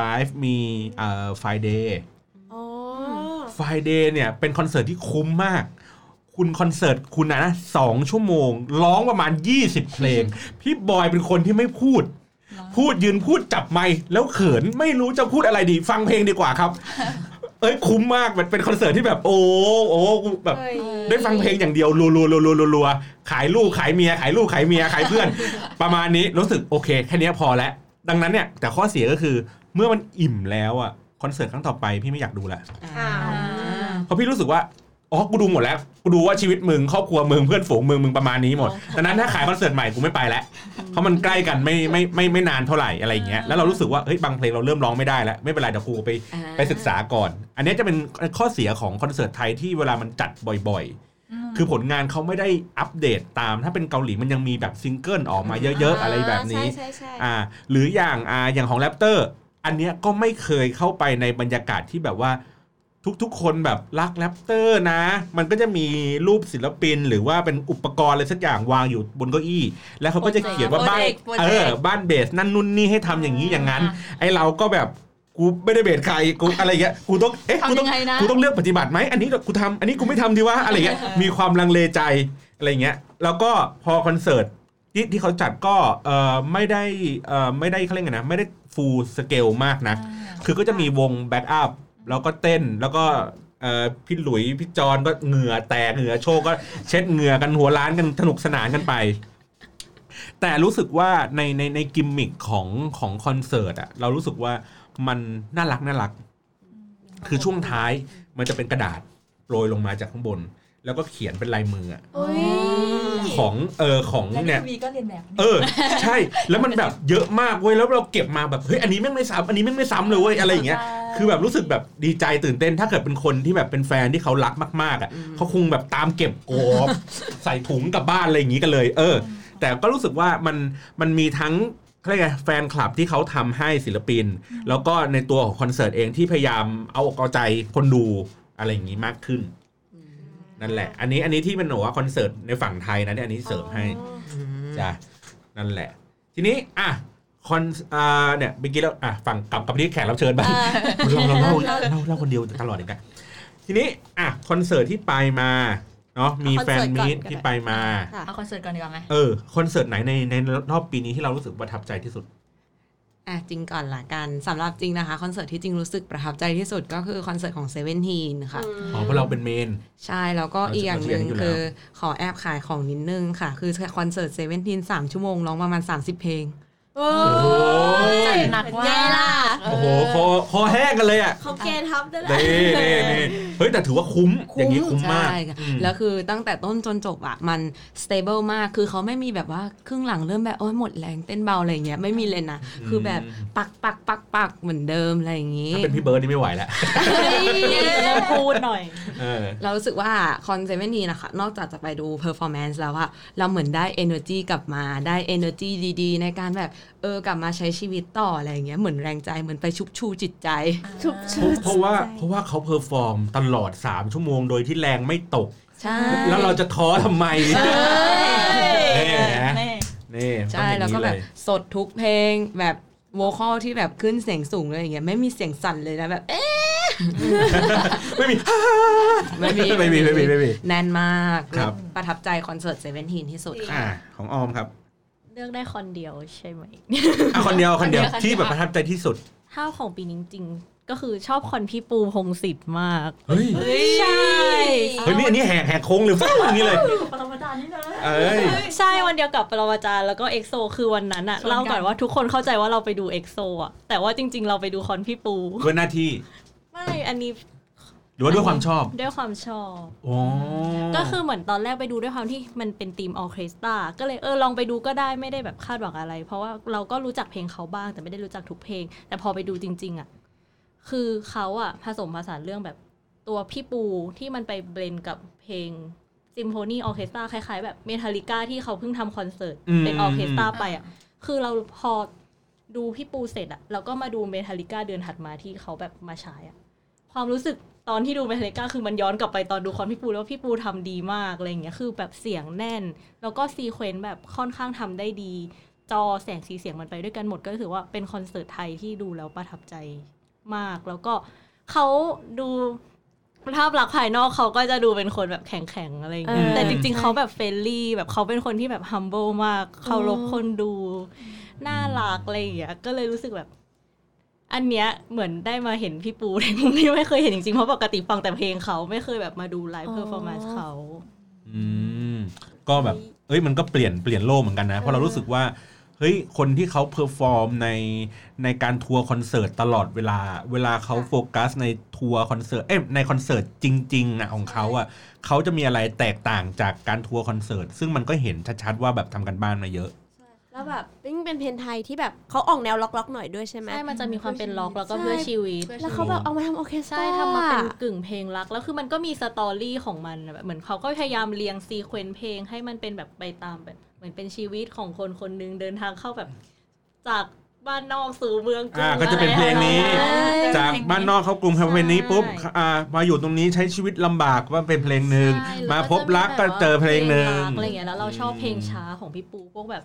มีเอ่อ Friday อ๋อ Friday เนี่ยเป็นคอนเสิร์ตที่คุ้มมากคุณคอนเสิร์ตคุณนะนะสองชั่วโมง ร้องประมาณ 20 เพลง พี่บอยเป็นคนที่ไม่พูด พูดยืนพูดจับไมค์แล้วเขินไม่รู้จะพูดอะไรดี ฟังเพลงดีกว่าครับ เอ้ยคุ้มมากมันเป็นคอนเสิร์ตที่แบบ โอ้โอ้แบบเอ้ยได้ฟังเพลงอย่างเดียวรัวรัวรัวรัวรัวรัวขายลูกขายเมียขายลูกขายเมียขายเพื่อน ประมาณนี้รู้สึกโอเค แค่เนี้ยพอแล้วดังนั้นเนี่ยแต่ข้อเสียก็คือเมื่อมันอิ่มแล้วอะคอนเสิร์ตครั้งต่อไปพี่ไม่อยากดูแล้วอ้าวเพราะพี่รู้สึกว่า อ๋อ กูดูหมดแล้ว กูดูว่าชีวิตมึงครอบครัวมึงเพื่อนฝูงมึงมึงประมาณนี้หมดดังนั้นถ้าขายคอนเสิร์ตใหม่กูไม่ไปแล้ว เพราะมันใกล้กันไม่ไม่ไม่ไม่นานเท่าไหร่อะไรอย่างเงี้ย แล้วเรารู้สึกว่าเฮ้ยบางเพลงเราเริ่มร้องไม่ได้แล้ว ไม่เป็นไรเดี๋ยวกูไปอ่าไปศึกษาก่อน อันนี้จะเป็นข้อเสียของคอนเสิร์ตไทยที่เวลามันจัดบ่อยๆ คือผลงานเขาไม่ได้อัปเดตตาม ถ้าเป็นเกาหลีมันยังมีแบบซิงเกิลออกมาเยอะ ๆ อะไรแบบนี้ใช่ใช่อ่า หรืออย่างอ่าอย่างของแรปเตอร์ อันเนี้ยก็ไม่เคยเข้าไปในบรรยากาศที่แบบว่า ทุกๆ คนแบบรักแรปเตอร์นะ มันก็จะมีรูปศิลปิน หรือว่าเป็นอุปกรณ์อะไรสักอย่างวางอยู่บนเก้าอี้ แล้วเขาก็จะเขียนว่าบ้าน project project เออบ้าน base นั่นนู่นนี่ให้ทำอย่างนี้อย่างนั้น ไอเราก็แบบกูไม่ได้ base ใครกูอะไรเงี้ยกูต้องเอ๊ะกูต้องทำยังไงนะกูต้องเลือกปฏิบัติไหมอันนี้กูทำอันนี้กูไม่ทำดีวะอะไรเงี้ยมีความลังเลใจอะไรเงี้ยแล้วก็พอคอนเสิร์ตที่ที่เขาจัดก็เออไม่ได้เออไม่ได้เขาเรียกไงนะไม่ได้ full scale มากนะคือก็จะมีวง backup แล้วก็เต้นแล้วก็พี่หลุยพี่จอนก็เหงื่อแตกเหงื่อโชกก็เช็ดเหงื่อกันหัวล้านกันสนุกสนานกันไป แต่รู้สึกว่าในในในกิมมิคของของคอนเสิร์ตอะเรารู้สึกว่ามันน่ารักน่ารัก คือช่วงท้ายมันจะเป็นกระดาษโปรยลงมาจากข้างบน แล้วก็เขียนเป็นลายมืออะโอ้ยของเออของและเนี่ยทีวีก็เรียนแบบเออ ใช่แล้วมันแบบเยอะมากเว้ยแล้วเราเก็บมาแบบเฮ้ยอันนี้แม่งไม่ซ้ำอันนี้แม่งไม่ซ้ำเลยเว้ยอะไรอย่างเงี้ยคือแบบรู้สึกแบบดีใจตื่นเต้นถ้าเกิดเป็นคนที่แบบเป็นแฟนที่เขารักมากๆอะเขาคงแบบตามเก็บกอบใส่ถุงกลับบ้านอะไรอย่างงี้กันเลย เออ แต่ก็รู้สึกว่ามันมันมีทั้งเขาเรียกไงแฟนคลับที่เขาทำให้ศิลปิน แล้วก็ในตัวของคอนเสิร์ตเองที่พยายามเอาอกเอาใจคนดูอะไรอย่างงี้มากขึ้น นั่นแหละ อันนี้อันนี้ที่เป็นหนูว่าคอนเสิร์ตในฝั่งไทยนะเนี่ยอันนี้เสริมให้จ้ะนั่นแหละ ทีนี้อะคอนอ่าเนี่ยเมื่อกี้เราอะฝั่งกลับกลับที่แขกรับเชิญบ้างเราเราเล่าเล่าเล่าคนเดียวตลอดเลยกันทีนี้อะคอนเสิร์ตที่ไปมาเนาะมี fan meet ที่ไปมาค่ะเอาคอนเสิร์ตก่อนดีกว่าไหมเออคอนเสิร์ตไหนในในรอบปีนี้ที่เรารู้สึกประทับใจที่สุด อะจริงก่อนละกันสำหรับจริงนะคะ คอนเสิร์ตที่จริงรู้สึกประทับใจที่สุดก็คือคอนเสิร์ตของเซเว่นทีนค่ะอ๋อเพราะเราเป็น main ใช่แล้วก็เราจะอีกอย่างหนึ่งเราจะเรียนอยู่แล้วคือขอแอบขายของนิดนึงค่ะ คือคอนเสิร์ตเซเว่นทีนสามชั่วโมงร้องประมาณ 30 เพลง โอ้โอ้จัดหนักว่าแย่ล่ะโอ้โหคอคอแห้งกันเลยอะเขาเกณฑ์ทับได้แล้วนี่นี่นี่เฮ้ยแต่ถือว่าคุ้มอย่างนี้คุ้มมากใช่ค่ะอืมแล้วคือตั้งแต่ต้นจนจบอะมัน stable มากคือเขาไม่มีแบบว่าครึ่งหลังเริ่มแบบโอ้ยหมดแรงเต้นเบาอะไรอย่างเงี้ยไม่มีเลยนะคือแบบปักปักปักปักเหมือนเดิมอะไรอย่างงี้ถ้าเป็นพี่เบิร์ดนี่ไม่ไหวแล้วพูดหน่อยเออเรารู้สึกว่าคอนเซเว่นทีนะคะนอกจากจะไปดู performance แล้วอะเราเหมือนได้ energy กลับมาได้ energy ดีๆ ในการแบบเออกลับมาใช้ชีวิตต่ออะไรอย่างเงี้ยเหมือนแรงใจเหมือนไปชุบชูจิตใจ ชุบเพชุราะบเพราะว่าเพราะว่าเขา perform ตลอด 3 ชั่วโมงโดยที่แรงไม่ตก ใช่ แล้วเราจะท้อทำไมใช่นี่นะแน่นี่ใช่ต้องแล้วอย่างก็นี้แบเลบยสดทุกเพลงแบบ vocal ที่แบบขึ้นเสียงสูงเลยอย่างเงี้ยไม่มีเสียงสั่นเลยนะแบบเอ๊ะไม่มีไม่มีไม่มีไม่มีไม่มีแน่นมากครับประทับใจคอนเสิร์ต Seventeen ที่สุดค่ะอ่าของออมครับ เลือกได้คนเดียวใช่ไหมอะคนเดียวคนเดียวที่แบบประทับใจที่สุดถ้าของปีนี้จริงๆก็คือชอบคอนพี่ปูพงษ์สิทธิ์มากเฮ้ยใช่เฮ้ยนี่อันนี้แหกแหกโค้งเลยฟ้าอย่างนี้เลยปรมาจารย์นี่นะเอ้ยใช่วันเดียวกับปรมาจารย์แล้วก็ EXO คือวันนั้นอะชนกันเล่าก่อนว่าทุกคนเข้าใจว่าเราไปดู EXO อะแต่ว่าจริง ๆ เราไปดูคอนพี่ปูด้วยหน้าที่ไม่อันนี้ หรือว่าด้วยความชอบ ด้วยความชอบอ๋อก็คือเหมือนตอนแรกไปดูด้วยความที่มันเป็นทีมออร์เคสตราก็เลยเออลองไปดูก็ได้ไม่ได้แบบคาดหวังอะไร เพราะว่าเราก็รู้จักเพลงเขาบ้าง แต่ไม่ได้รู้จักทุกเพลง แต่พอไปดูจริง ๆอะคือเขาอะผสมผสานเรื่องแบบตัวพี่ปูที่มันไป blend กับเพลงซิมโฟนีออร์เคสตราคล้ายๆแบบเมทัลิก้าที่เขาเพิ่งทำคอนเสิร์ตเป็นออร์เคสตราไปอะคือเราพอดูพี่ปูเสร็จอะแล้วก็มาดูเมทัลิก้าเดือนถัดมาที่เขาแบบมาฉายอะความรู้สึก ตอนที่ดูเมทัลิก้าคือมันย้อนกลับไปตอนดูคอนพี่ปูแล้วพี่ปูทำดีมากอะไรอย่างเงี้ยคือแบบเสียงแน่น แล้วก็ sequence แบบค่อนข้างทำได้ดี จอแสงสีเสียงมันไปด้วยกันหมดก็ถือว่าเป็นคอนเสิร์ตไทยที่ดูแล้วประทับใจมาก แล้วก็เขาดูภาพลักษณ์ภายนอกเขาก็จะดูเป็นคนแบบแข็งๆอะไรอย่างเงี้ยเออแต่จริงๆเขาแบบ friendly แบบเขาเป็นคนที่แบบ humble มากเคารพคนดู น่ารักอะไรอย่างเงี้ยก็เลยรู้สึกแบบ อันเนี้ยเหมือนได้มาเห็นพี่ปูในมุมที่ไม่เคยเห็นจริงๆ เพราะปกติฟังแต่เพลงเขาไม่เคยแบบมาดู live performance เขาอืมก็แบบเอ้ยมันก็เปลี่ยนเปลี่ยนโลกเหมือนกันนะ เพราะเรารู้สึกว่าเฮ้ยคนที่เขา perform ในในการทัวร์คอนเสิร์ตตลอดเวลา เวลาเขาโฟกัสในทัวร์คอนเสิร์ตเอ้ยในคอนเสิร์ตจริงๆนะของเขาอะเขาจะมีอะไรแตกต่างจากการทัวร์คอนเสิร์ตซึ่งมันก็เห็นชัดๆว่าแบบทำการบ้านมาเยอะ แล้วแบบยิ่งเป็นเพลงไทยที่แบบเขาออกแนวร็อกๆหน่อยด้วยใช่ไหมใช่ มันจะมีความเป็นร็อกแล้วก็ใช่เพื่อชีวิต แล้วเขาแบบเอามาทำโอเคสตราใช่ทำมาเป็นกึ่งเพลงรัก แล้วคือมันก็มี story ของมันอะแบบเหมือนเขาก็พยายามเรียง sequence เพลงให้มันเป็นแบบไปตามแบบเหมือนเป็นชีวิตของคนคนหนึ่งเดินทางเข้าแบบ จากบ้านนอกสู่เมืองกรุงอ่าก็จะเป็นเพลงนี้อะไรอย่างเงี้ยจากบ้านนอกเข้ากรุงทำเพลงนี้ปุ๊บใช่อ่ามาอยู่ตรงนี้ใช้ชีวิตลำบากว่าเป็นเพลงหนึ่งใช่มาแล้วพบรักก็เจอเพลงหนึ่งรักอะไรอย่างเงี้ยแล้วเราชอบเพลงช้าของพี่ปูพวกแบบ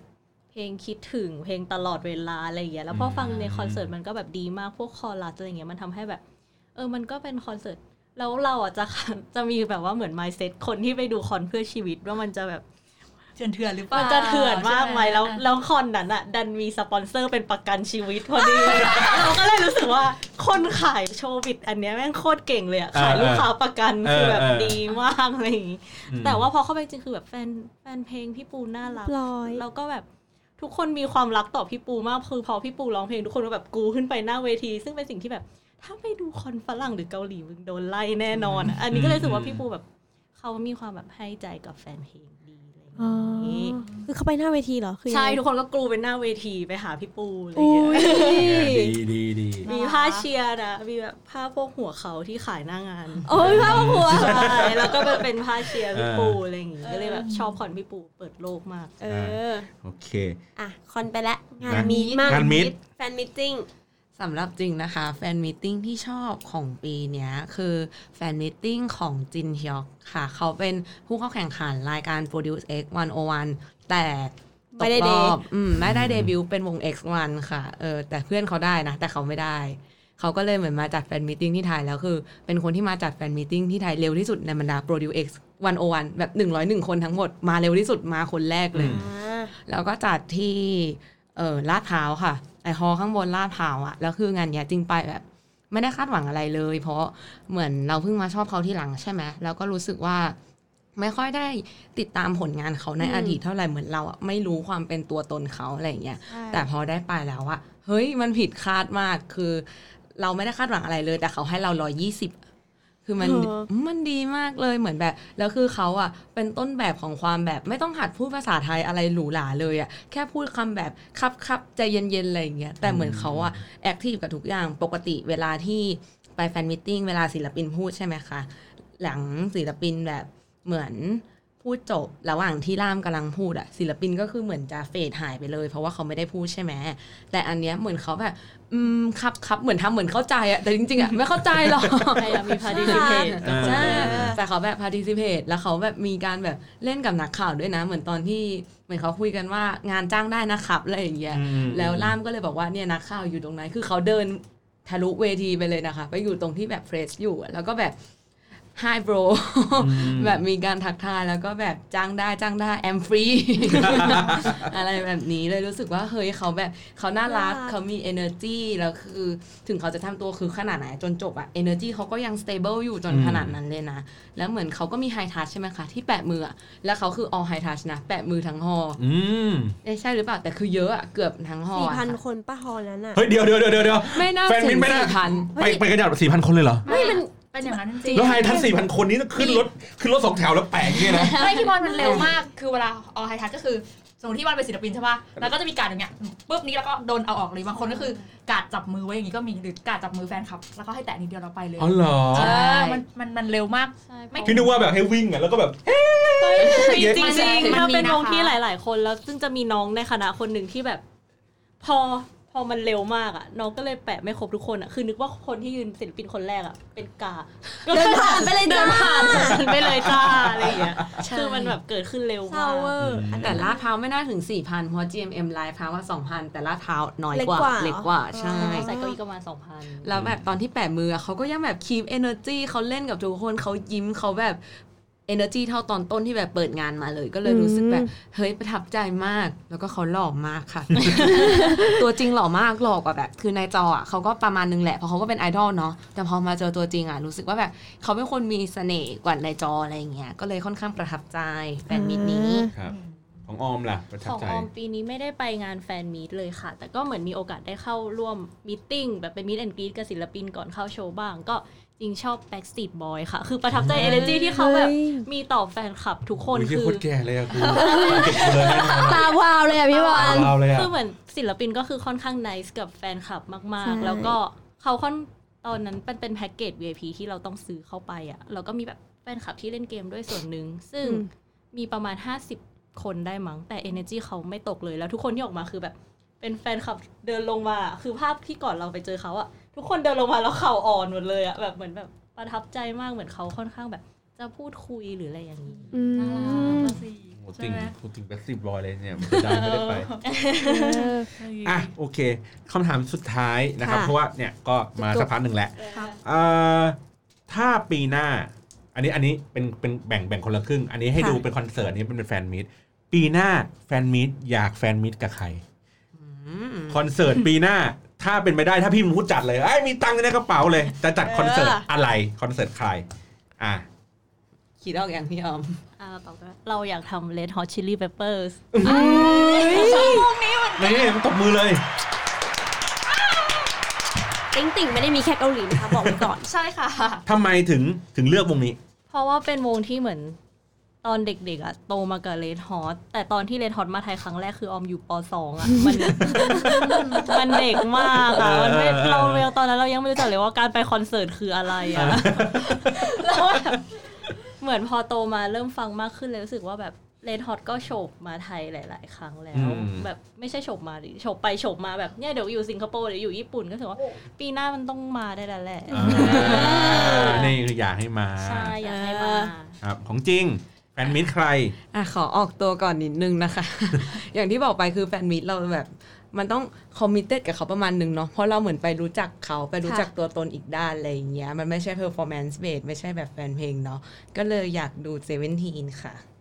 เพลงคิดถึงเพลงตลอดเวลาอะไรอย่างเงี้ยแล้วพอฟังในคอนเสิร์ตมันก็แบบดีมากพวกคอรัสอะไรอย่างเงี้ยมันทำให้แบบ เออมันก็เป็นคอนเสิร์ตแล้วเราอะจะจะมีแบบว่าเหมือน mindset คนที่ไปดูคอนเพื่อชีวิตว่ามันจะแบบเถื่อนเถื่อนๆหรือเปล่ามันจะเถื่อนมากไหมใช่แล้วแล้วคอนนั้นอะ ดันมีสปอนเซอร์เป็นประกันชีวิตพอดีเราก็เลยรู้สึกว่าคนขายโชว์บิดอันเนี้ยแม่งโคตรเก่งเลยอะขายลูกค้าประกันคือแบบเออเออดีมากอะไรอย่างงี้อืมแต่ว่าพอเข้าไปจริงคือแบบแฟนแฟนเพลงพี่ปูน่ารักร้อยแล้วก็แบบ ทุกคนมีความรักต่อพี่ปูมากคือพอพี่ปูร้องเพลงทุกคนก็แบบกูขึ้นไปหน้าเวที ซึ่งเป็นสิ่งที่แบบ ถ้าไปดูคอนฝรั่งหรือเกาหลีมึงโดนไล่แน่นอนอะอันนี้ก็เลยรู้สึกว่าพี่ปูแบบ เขามีความแบบให้ใจกับแฟนเพลง คือเขาไปหน้าเวทีเหรอคือยังใช่ไงทุกคนก็กรูเป็นหน้าเวทีไปหาพี่ปูอะไรอุ้เงี้ยยดีดีดีมีผ้าเชียร์นะมีแบบผ้าพวกหัวเขาที่ขายหน้างาน โอ้ยภาพหัวใช่แล้วก็แบบเป็นผ้าเชียร์พี่ปูอะไรอย่างงี้ก็เลยแบบชอบคอนพี่ปูเปิดโลภมาก เออโอเคอะคอนไปแล้วงานงานมีมากงาน meet fan meeting สำหรับจริงนะคะ fan meeting ที่ชอบของปีเนี้ยคือ fan meeting ของจินฮยอกค่ะ เขาเป็นผู้เข้าแข่งขันรายการ Produce X 101 แต่ตไม่กได้รเดอบอืมไม่ได้เดบิวต์เป็นวง X1 ค่ะ เออ แต่เพื่อนเขาได้นะ แต่เขาไม่ได้ เขาก็เลยเหมือนมาจัด fan meeting ที่ไทยแล้วคือ เป็นคนที่มาจัด fan meeting ที่ไทยเร็วที่สุดในบรรดา Produce X 101 แบบ 101 คนทั้งหมดมาเร็วที่สุดมาคนแรกเลยอืมอ่าแล้วก็จัดที่เออลาดพร้าวค่ะ ไอฮอลล์ข้างบนลาดพร้าวอะแล้วคืองานเนี้ยจริงไปแบบ ไม่ได้คาดหวังอะไรเลย เพราะเหมือนเราเพิ่งมาชอบเขาที่หลังใช่ไหมแล้วก็รู้สึกว่าไม่ค่อยได้ติดตามผลงานเขาในอืมอดีตเท่าไหร่เหมือนเราอะไม่รู้ความเป็นตัวตนเขาอะไรอย่างเงี้ยใช่แต่พอได้ไปแล้วอะเฮ้ยมันผิดคาดมากคือ เราไม่ได้คาดหวังอะไรเลย แต่เขาให้เราร้อยี่สิบ คือมันเออมันดีมากเลยเหมือนแบบ แล้วคือเขาอะเป็นต้นแบบของความแบบไม่ต้องหัดพูดภาษาไทยอะไรหรูหราเลยอะแค่พูดคำแบบครับครับใจเย็นๆอะไรอย่างเงี้ยแต่เหมือนเขาอะ active กับทุกอย่างปกติเวลาที่ไป fan meeting เวลาศิลปินพูดใช่ไหมคะ หลังศิลปินแบบเหมือน พูดจบระหว่างที่ล่ามกำลังพูดอะศิลปินก็คือเหมือนจะ fade หายไปเลย เพราะว่าเขาไม่ได้พูดใช่ไหมแต่อันเนี้ยเหมือนเขาแบบอืมครับครับเหมือนทำเหมือนเข้าใจอะแต่จริงๆอะไม่เข้าใจหรอกพยายามมี participate กับคนใช่อื่นแต่เขาแบบ participate แล้วเขาแบบมีการแบบเล่นกับนักข่าวด้วยนะ เหมือนตอนที่เหมือนเขาคุยกันว่างานจ้างได้นะครับอะไรอย่างเงี้ยอืมแล้วล่ามก็เลยบอกว่าเนี่ยนักข่าวอยู่ตรงไหนคือเขาเดินทะลุเวทีไปเลยนะคะ ไปอยู่ตรงที่แบบเฟรชอยู่อะแล้วก็แบบ hi bro แบบมีการทักทายแล้วก็แบบจ้างได้จ้างได้ I'm free อะไรแบบนี้เลยรู้สึกว่าเฮ้ยเขาแบบเขาน่ารักน่ารักเขามี energy แล้วคือถึงเขาจะทำตัวคือขนาดไหนจนจบอะ energy เขาก็ยัง stable อยู่จนอืมขนาดนั้นเลยนะ แล้วเหมือนเขาก็มี high touch ใช่ไหมคะ ที่แปะมืออะแล้วเขาคือ all high touch นะ แปะมือทั้งหออืมเอ๊ะใช่หรือเปล่าแต่คือเยอะอะเกือบทั้งหอสี่อะพันค่ะคนป้าฮอลนั้นอะเฮ้ยเดี๋ยวเดี๋ยวเดี๋ยวเดี๋ยวไม่น่าแฟนมิถึตงไม่น่าสี่พันไปไปกันอย่างสี่พันคนเลยเหรอไม่มัน เป็นอย่างนั้นจริงแล้วไฮทัชสี่พันคนนี้ต้องขึ้นรถขึ้นรถสองแถวแล้วแปลกเนี่ยนะไม่ที่บอลมันเร็วมากคือเวลาออไฮทัชก็คือสมมติที่บอลเป็นศิลปินใช่ป่ะ แล้วก็จะมีการดอย่างเงี้ยปุ๊บนี้แล้วก็โดนเอาออกเลยบางคนก็คือการดจับมือไว้อย่างงี้ก็มีหรือการดจับมือแฟนคลับ แล้วก็ให้แตะนิดเดียวเราไปเลย อ๋อเหรอเออมันมันมันเร็วมากใช่ไม่พี่นึกว่าแบบให้วิ่งอะแล้วก็แบบจริงมันจริงมันถ้ามีเป็นวงนะคะที่หลาย ๆ คนแล้วซึ่งจะมีน้องในคณะคนหนึ่งที่แบบ พอ พอมันเร็วมากอะน้องก็เลยแปะไม่ครบทุกคนอะคือนึกว่าคนที่ยืนศิลปินคนแรกอะเป็นกาเดินผ่านไปเลยเดิจ้านผ่านไปเลยจ้าอะไรอย่างเงี้ยใช่คือมันแบบเกิดขึ้นเร็วเศร้ามากเวอร์อืมแต่ลาดพร้าวไม่น่าถึง4,000เพราะ GMM Live House ว่า2,000 แต่ลาดพร้าวน้อยกว่าเล็เล็กกกกว่าว่าเหรอใช่ใส่เก้าอี้ก็ประมาณสองพันแล้วแบบตอนที่แปะมืออะเขาก็ยังแบบ keep energy เขาเล่นกับทุกคนเขายิ้มเขาแบบ energy เท่าตอนต้นที่แบบเปิดงานมาเลย ก็เลยรู้สึกแบบเฮ้ยประทับใจมาก แล้วก็เขาหล่อมากค่ะ ตัวจริงหล่อมากหล่อกว่าแบบ คือในจออะเขาก็ประมาณนึงแหละเพราะเขาก็เป็นไอดอลเนาะแต่พอมาเจอตัวจริงอะรู้สึกว่าแบบเขาเป็นคนมีเสน่ห์กว่าในจออะไรอย่างเงี้ยก็เลยค่อนข้างประทับใจ fan meet นี้ครับของออมล่ะประทับของใจออมปีนี้ไม่ได้ไปงาน fan meet เลยค่ะ แต่ก็เหมือนมีโอกาสได้เข้าร่วม meeting แบบเป็น meet and greet กับศิลปินก่อนเข้าโชว์บ้าง ก็ จริงชอบ Backstreet Boy ค่ะ คือประทับใจ energy ที่เขาแบบเฮ้ยมีต่อแฟนคลับทุกคนโอ้ยคือโคตรแก่เลยอะกูเก็บเลยแน่นอนตาวาวเลยอะพี่บอลเราเลยอะคือเหมือนศิลปินก็คือค่อนข้าง nice กับแฟนคลับมากใช่ๆแล้วก็เขาค่อนตอนนั้นเป็นเป็นแพ็กเกจ VIP ที่เราต้องซื้อเข้าไปอะแล้วก็มีแบบแฟนคลับที่เล่นเกมด้วยส่วนหนึ่ง ซึ่งมีประมาณ 50 คนได้มั้ง แต่ energy เขาไม่ตกเลย แล้วทุกคนที่ออกมาคือแบบเป็นแฟนคลับเดินลงมา คือภาพที่ก่อนเราไปเจอเขาอะ ทุกคนเดินลงมาแล้วเข่าอ่อนหมดเลยอะแบบเหมือนแบบประทับใจมากเหมือนเขาค่อนข้างแบบ จะพูดคุยหรืออะไรอย่างนี้อืมน่ารักสิโอ้ใช่ติ่งไหมกูติ่งแบ็คสิบบอยเลยเนี่ยไม่ได้ไม่ได้ไปเอออะโอเคคำถามสุดท้ายนะครับค่ะเพราะว่าเนี่ยก็มาสักพักหนึ่งแล้วครับเอ่อถ้าปีหน้า อันนี้อันนี้เป็นเป็นแบ่งแบ่งคนละครึ่ง อันนี้ให้ค่ะดูเป็นคอนเสิร์ตอันนี้เป็นแฟนมีตปีหน้าแฟนมีตอยากแฟนมีตกับใครคอนเสิร์ตปีหน้า ถ้าเป็นไปได้ถ้าพี่มึงพูดจัดเลยไอ้ยมีตังค์ในกระเป๋าเลย จะจัดคอนเสิร์ตอะไรคอนเสิร์ตใคร อะคิดออกอย่างพี่ออมอ่าตอบว่าเราอยากทำ Red Hot Chili Peppers นี่ตบมือเลยติ๊งติ่งไม่ได้มีแค่เกาหลีนะคะบอกไว้ก่อน ใช่ค่ะทำไมถึงถึงเลือกวงนี้ เพราะว่าเป็นวงที่เหมือน ตอนเด็กๆอะโตมากับเลดฮอตแต่ตอนที่เลดฮอตมาไทยครั้งแรกคือออมอยู่ป .2 อะมันมันเด็กมากอะมันไม่เออเราเราตอนนั้นเรายังไม่รู้จักเลยว่าการไปคอนเสิร์ตคืออะไรอะแล้วแบบเหมือนพอโตมาเริ่มฟังมากขึ้นเลยรู้สึกว่าแบบ Red Hot ก็โฉบมาไทยหลาย ๆ ครั้งแล้วอืมแบบไม่ใช่โฉบมาดิโฉบไปโฉบมาแบบเนี่ยเดี๋ยวอยู่สิงคโปร์เดี๋ยวอยู่ญี่ปุ่นก็ถือว่า ปีหน้ามันต้องมาได้แล้วแหละอ่านี่คืออยากให้มา ใช่ อยากให้มา ครับ ของจริง fan meet ใครอะขอออกตัวก่อนนิดนึงนะคะ อย่างที่บอกไปคือ fan meet เราแบบ มันต้อง committed กับเขาประมาณหนึ่งเนาะเพราะเราเหมือนไปรู้จักเขาไปรู้จักตัวตนอีกด้านอะไรอย่างเงี้ยมันไม่ใช่ performance based ไม่ใช่แบบแฟนเพลงเนาะก็เลยอยากดูเซเว่นทีนค่ะอ๋อ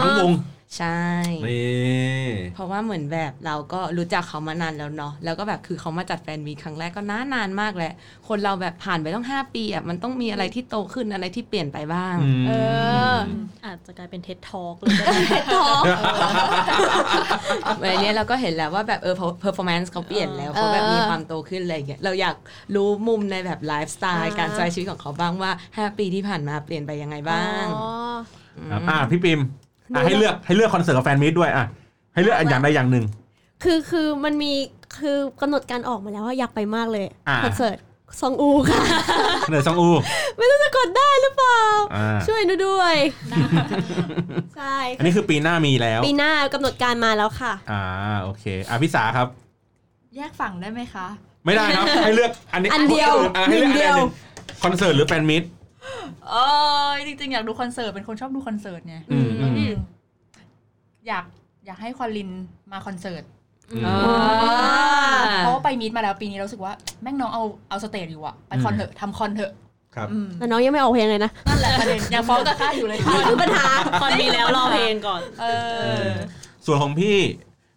ทั้งวงใช่นี่เพราะว่าเหมือนแบบเราก็รู้จักเขามานานแล้วเนาะแล้วก็แบบคือเขามาจัดแฟนมีตครั้งแรกก็นานนานมากแหละคนเราแบบผ่านไปต้อง5ปีอะมันต้องมีอะไรที่โตขึ้นอะไรที่เปลี่ยนไปบ้าง เออ อาจจะกลายเป็นเท็ดทอกเลยก็ได้ท้องวันนี้เราก็เห็นแล้วว่าแบบเออ performance เขาเปลี่ยนแล้วเขาแบบมีความโตขึ้นอะไรอย่างเงี้ยเราอยากรู้มุมในแบบไลฟ์สไตล์อ่าการใช้ชีวิตของเขาบ้างว่า 5 ปีที่ผ่านมาเปลี่ยนไปยังไงบ้างอ๋อ ครับอะพี่ปิมอะให้เลือกให้เลือกคอนเสิร์ตกับแฟนมิตรด้วยอะให้เลือกอันอย่างใดอย่างหนึ่ง คือคือมันมีคือกำหนดการออกมาแล้วว่าอยากไปมากเลยอ่า คอนเสิร์ตซองอูค่ะเนอร์ซองอู ไม่รู้จะกดได้หรือเปล่า อ่า ช่วยหนูด้วย ใช่อันนี้คือปีหน้ามีแล้ว ปีหน้ากำหนดการมาแล้วค่ะ อ่าโอเคอะพี่สาครับ แยกฝั่งได้ไหมคะ ไม่ได้ครับ ให้เลือกอันนี้อันเดียวอะให้เลือกหนึ่งเดียว อันหนึ่งคอนเสิร์ตหรือ fan meet เออจริงๆ อยากดูคอนเสิร์ตเป็นคนชอบดูคอนเสิร์ตไงอืมอืมอืมอยากอยากให้ควอลินมาคอนเสิร์ตอืมอ่า เพราะว่าไปมีดมาแล้วปีนี้เรารู้สึกว่าแม่งน้องเอาเอา stage อยู่อะไปคอนเถอะทำคอนเถอะครับ อืมแต่น้องยังไม่ออกเพลงเลยนะนั่นแหละประเด็นยังฟ้องกับข้าอยู่เลยค่ะคือปัญหา คอนมีแล้วรอเพลงก่อน เออ ส่วนของพี่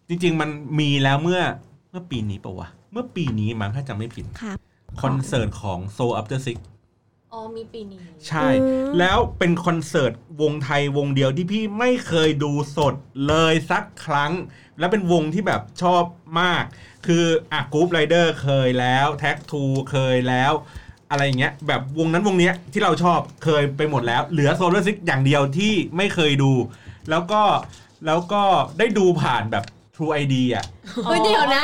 จริง ๆ มันมีแล้วเมื่อเมื่อปีนี้ปะวะ เมื่อปีนี้มั้งถ้าจำไม่ผิดครับ คอนเสิร์ตของ Soul After Six อ๋ อมีปีนี้ ใช่อืมแล้วเป็นคอนเสิร์ตวงไทยวงเดียวที่พี่ไม่เคยดูสดเลยสักครั้ง แล้วเป็นวงที่แบบชอบมาก คืออะ Groove Riders เคยแล้วแท็กทูเคยแล้ว อะไรอย่างเงี้ยแบบวงนั้นวงเนี้ยที่เราชอบเคยไปหมดแล้ว เหลือโซลาร์ซิกอย่างเดียวที่ไม่เคยดู แล้วก็แล้วก็ได้ดูผ่านแบบ True ID อะเฮ้ยเดี๋ยวนะ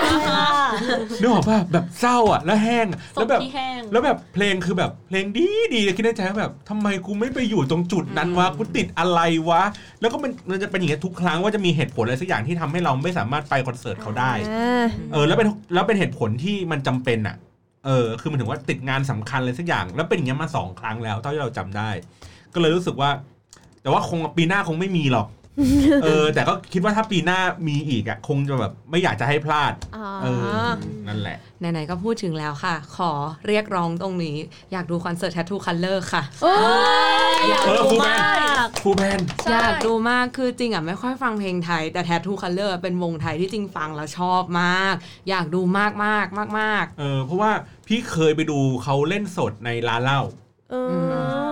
นึกออกป่ะแบบเศร้าอะแล้วแห้งอะศแล้วพแบบที่แห้งแล้วแบบเพลงคือแบบเพลงดีดีคิดในใจว่าแบบทำไมกูไม่ไปอยู่ตรงจุดนั้นวะกูติดอะไรวะ แล้วก็มันมันจะเป็นอย่างเงี้ยทุกครั้งว่าจะมีเหตุผลอะไรสักอย่างที่ทำให้เราไม่สามารถไปคอนเสิร์ตเขาได้เออแล้วเป็นแล้วเป็นเหตุผลที่มันจำเป็นอะเออคือมันถึงว่าติดงานสำคัญเลยสักอย่าง แล้วเป็นอย่างเงี้ยมาสองครั้งแล้วเท่าที่เราจำได้ ก็เลยรู้สึกว่า แต่ว่าคงปีหน้าคงไม่มีหรอก เออ แต่ก็คิดว่าถ้าปีหน้ามีอีกอะคงจะแบบไม่อยากจะให้พลาดอ๋อเออนั่นแหละ ไหนๆก็พูดถึงแล้วค่ะ ขอเรียกร้องตรงนี้ อยากดูคอนเสิร์ต Tattoo Color ค่ะโอ้ยเออฟูลแบนฟูลแบนใช่อยากดูมากคือจริงอะไม่ค่อยฟังเพลงไทย แต่ Tattoo Color เป็นวงไทยที่จริงฟังแล้วชอบมาก อยากดูมากมากมากมากเออเพราะว่าพี่เคยไปดูเขาเล่นสดในร้านเหล้าเออ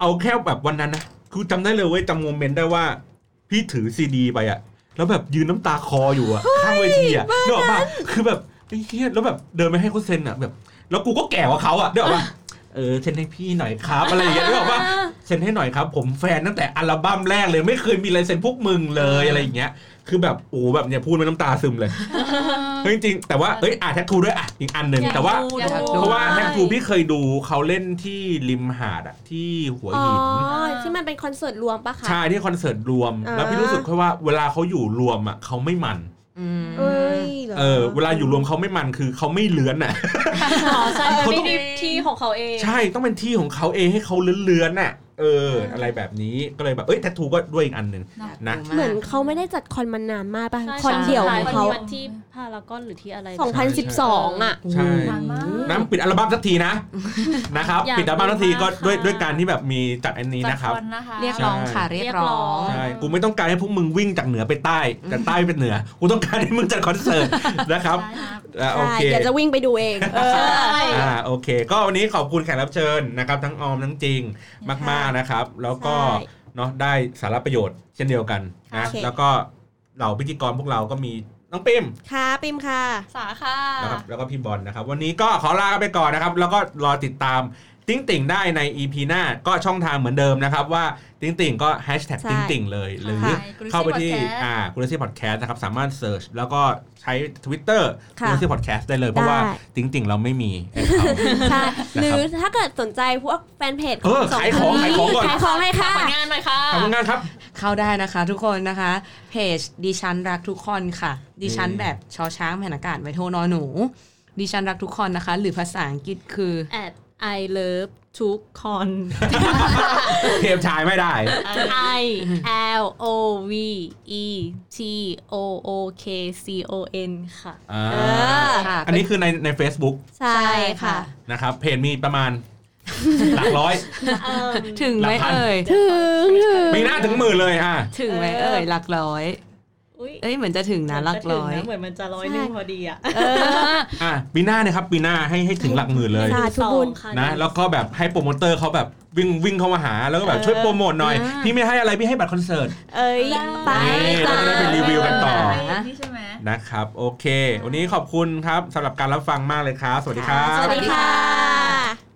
เอาแค่แบบวันนั้นนะคือจำได้เลยเว้ยจำโมเมนต์ได้ว่า พี่ถือซีดีไปอะแล้วแบบยืนน้ำตาคออยู่อะข้างเวทีอะนึกออกปะคือแบบไอ้เหี้ยแล้วแบบเดินไปให้เขาเซ็นอะแบบ แล้วกูก็แก่กว่าเขาอะนึกออกปะเออเซ็นให้พี่หน่อยครับอะไรอย่างเงี้ยนึกออกปะเซ็นให้หน่อยครับ ผมแฟนตั้งแต่อัลบั้มแรกเลยไม่เคยมีลายเซ็นพวกมึงเลยอะไรอย่างเงี้ย คือแบบโอ้แบบเนี่ยพูดมาน้ำตาซึมเลยเฮ้ยจริงๆแต่ว่าเอ้ยอะแท็กทูด้วยอะอีกอันหนึ่งแต่ว่าอยากดูเพราะว่าแท็กทูพี่เคยดูเขาเล่นที่ริมหาดอะที่หัวอ๋อหินที่มันเป็นคอนเสิร์ตรวมปะคะใช่ที่คอนเสิร์ตรวมอ่าแล้วพี่รู้สึกแค่ว่าเวลาเขาอยู่รวมอะเขาไม่มันอืมเอ้ยหรเออเวลาอยู่รวมเขาไม่มันคือเขาไม่เลื้อนอะอ๋อใช่เขาไม่ต้องได้ที่ของเขาเอง ใช่ต้องเป็นที่ของเขาเองให้เขาเลื้อนๆน่ะ เออ อะไรแบบนี้ก็เลยแบบเอ้ยแททูก็ด้วยอีกอันหนึ่งนะเหมือนเขาไม่ได้จัดคอนมานานมากปะใช่คอนเดี่ยวของเขาวันที่พารากอนหรือที่อะไร 2012 อะใช่นานมากน้ำปิดอัลบั้มสักทีนะนะครับอยากปิดอัลบั้มสักทีก็ดูมากด้วยค่ะด้วยการที่แบบมีจัดอันนี้นะครับจัดนะคะเรียกร้องค่ะเรียกร้องใช่กูไม่ต้องการให้พวกมึงวิ่งจากเหนือไปใต้แต่ใต้ไปเหนือกูต้องการให้มึงจัดคอนเสิร์ตนะครับใช่ครับอะโอใช่เคเดี๋ยวจะวิ่งไปดูเองเอออ่าโอเค ก็วันนี้ขอบคุณแขกรับเชิญนะครับ ทั้งออมทั้งจริงมากๆนะครับ แล้วก็ใช่เนาะได้สาระประโยชน์เช่นเดียวกันนะโอเคแล้วก็เหล่าพิธีกรพวกเราก็มีน้องปิมค่ะปิมค่ะ สาค่ะนะครับแล้วก็พี่บอลนะครับ วันนี้ก็ขอลากันไปก่อนนะครับ แล้วก็รอติดตาม ติ้งติ่งได้ใน EP หน้าก็ช่องทางเหมือนเดิมนะครับว่าติ้งติ่งก็แฮชแท็กใช่ติ้งติ่งเลย หรือค่ะเข้าไปที่ Galaxy Podcast อ่า Galaxy Podcast นะครับ สามารถ search แล้วก็ใช้ Twitter ค่ะ Galaxy Podcast ได้เลย เพราะว่าได้ติ้งติ่งเราไม่มี account ใช่นะครับหรือถ้าเกิดสนใจพวกแฟนเพจเออสขายของคนขายของก่อนขายของเลยค่ะผลงานหน่อยค่ะขอบคุณงานครับ เข้าได้นะคะทุกคนนะคะเพจดิฉันรักทุกคนค่ะ ดิฉันนี่แบบชอช้างแผ่นอากาศไว้โทนอหนูดิฉันรักทุกคนนะคะ หรือภาษาอังกฤษคือ at I love ทุกคน เทียมชายไม่ได้ I L O V E T O O K C O N ค่ะอ่าเออค่ะอันนี้คือในใน Facebook ใช่ค่ะ นะครับ เพจมีประมาณหลักร้อย ถึงไหมหลักพันเอ่ย ถึง ถึงมีหน้าถึงหมื่นเลยอะ ถึงไหมเอ่ย หลักร้อยอุ้ย เอ้ยเหมือนจะถึงนะหลักร้อยเหมือนมันจะร้อยหนึ่งพอดีอะอะปีหน้าเนี่ยครับปีหน้าให้ให้ถึงหลักหมื่นเลยสาธุบุญนะแล้วก็แบบให้โปรโมเตอร์เขาแบบวิ่งวิ่งเข้ามาหาแล้วก็แบบช่วยโปรโมทหน่อยอ่าพี่ไม่ให้อะไรพี่ให้บัตรคอนเสิร์ต เอ้ยไปนี่จ้าเราจะได้ไปรีวิวกันต่อนี่ใช่ไหมนะครับ โอเค วันนี้ขอบคุณครับสำหรับการรับฟังมากเลยครับ สวัสดีครับ สวัสดีค่ะ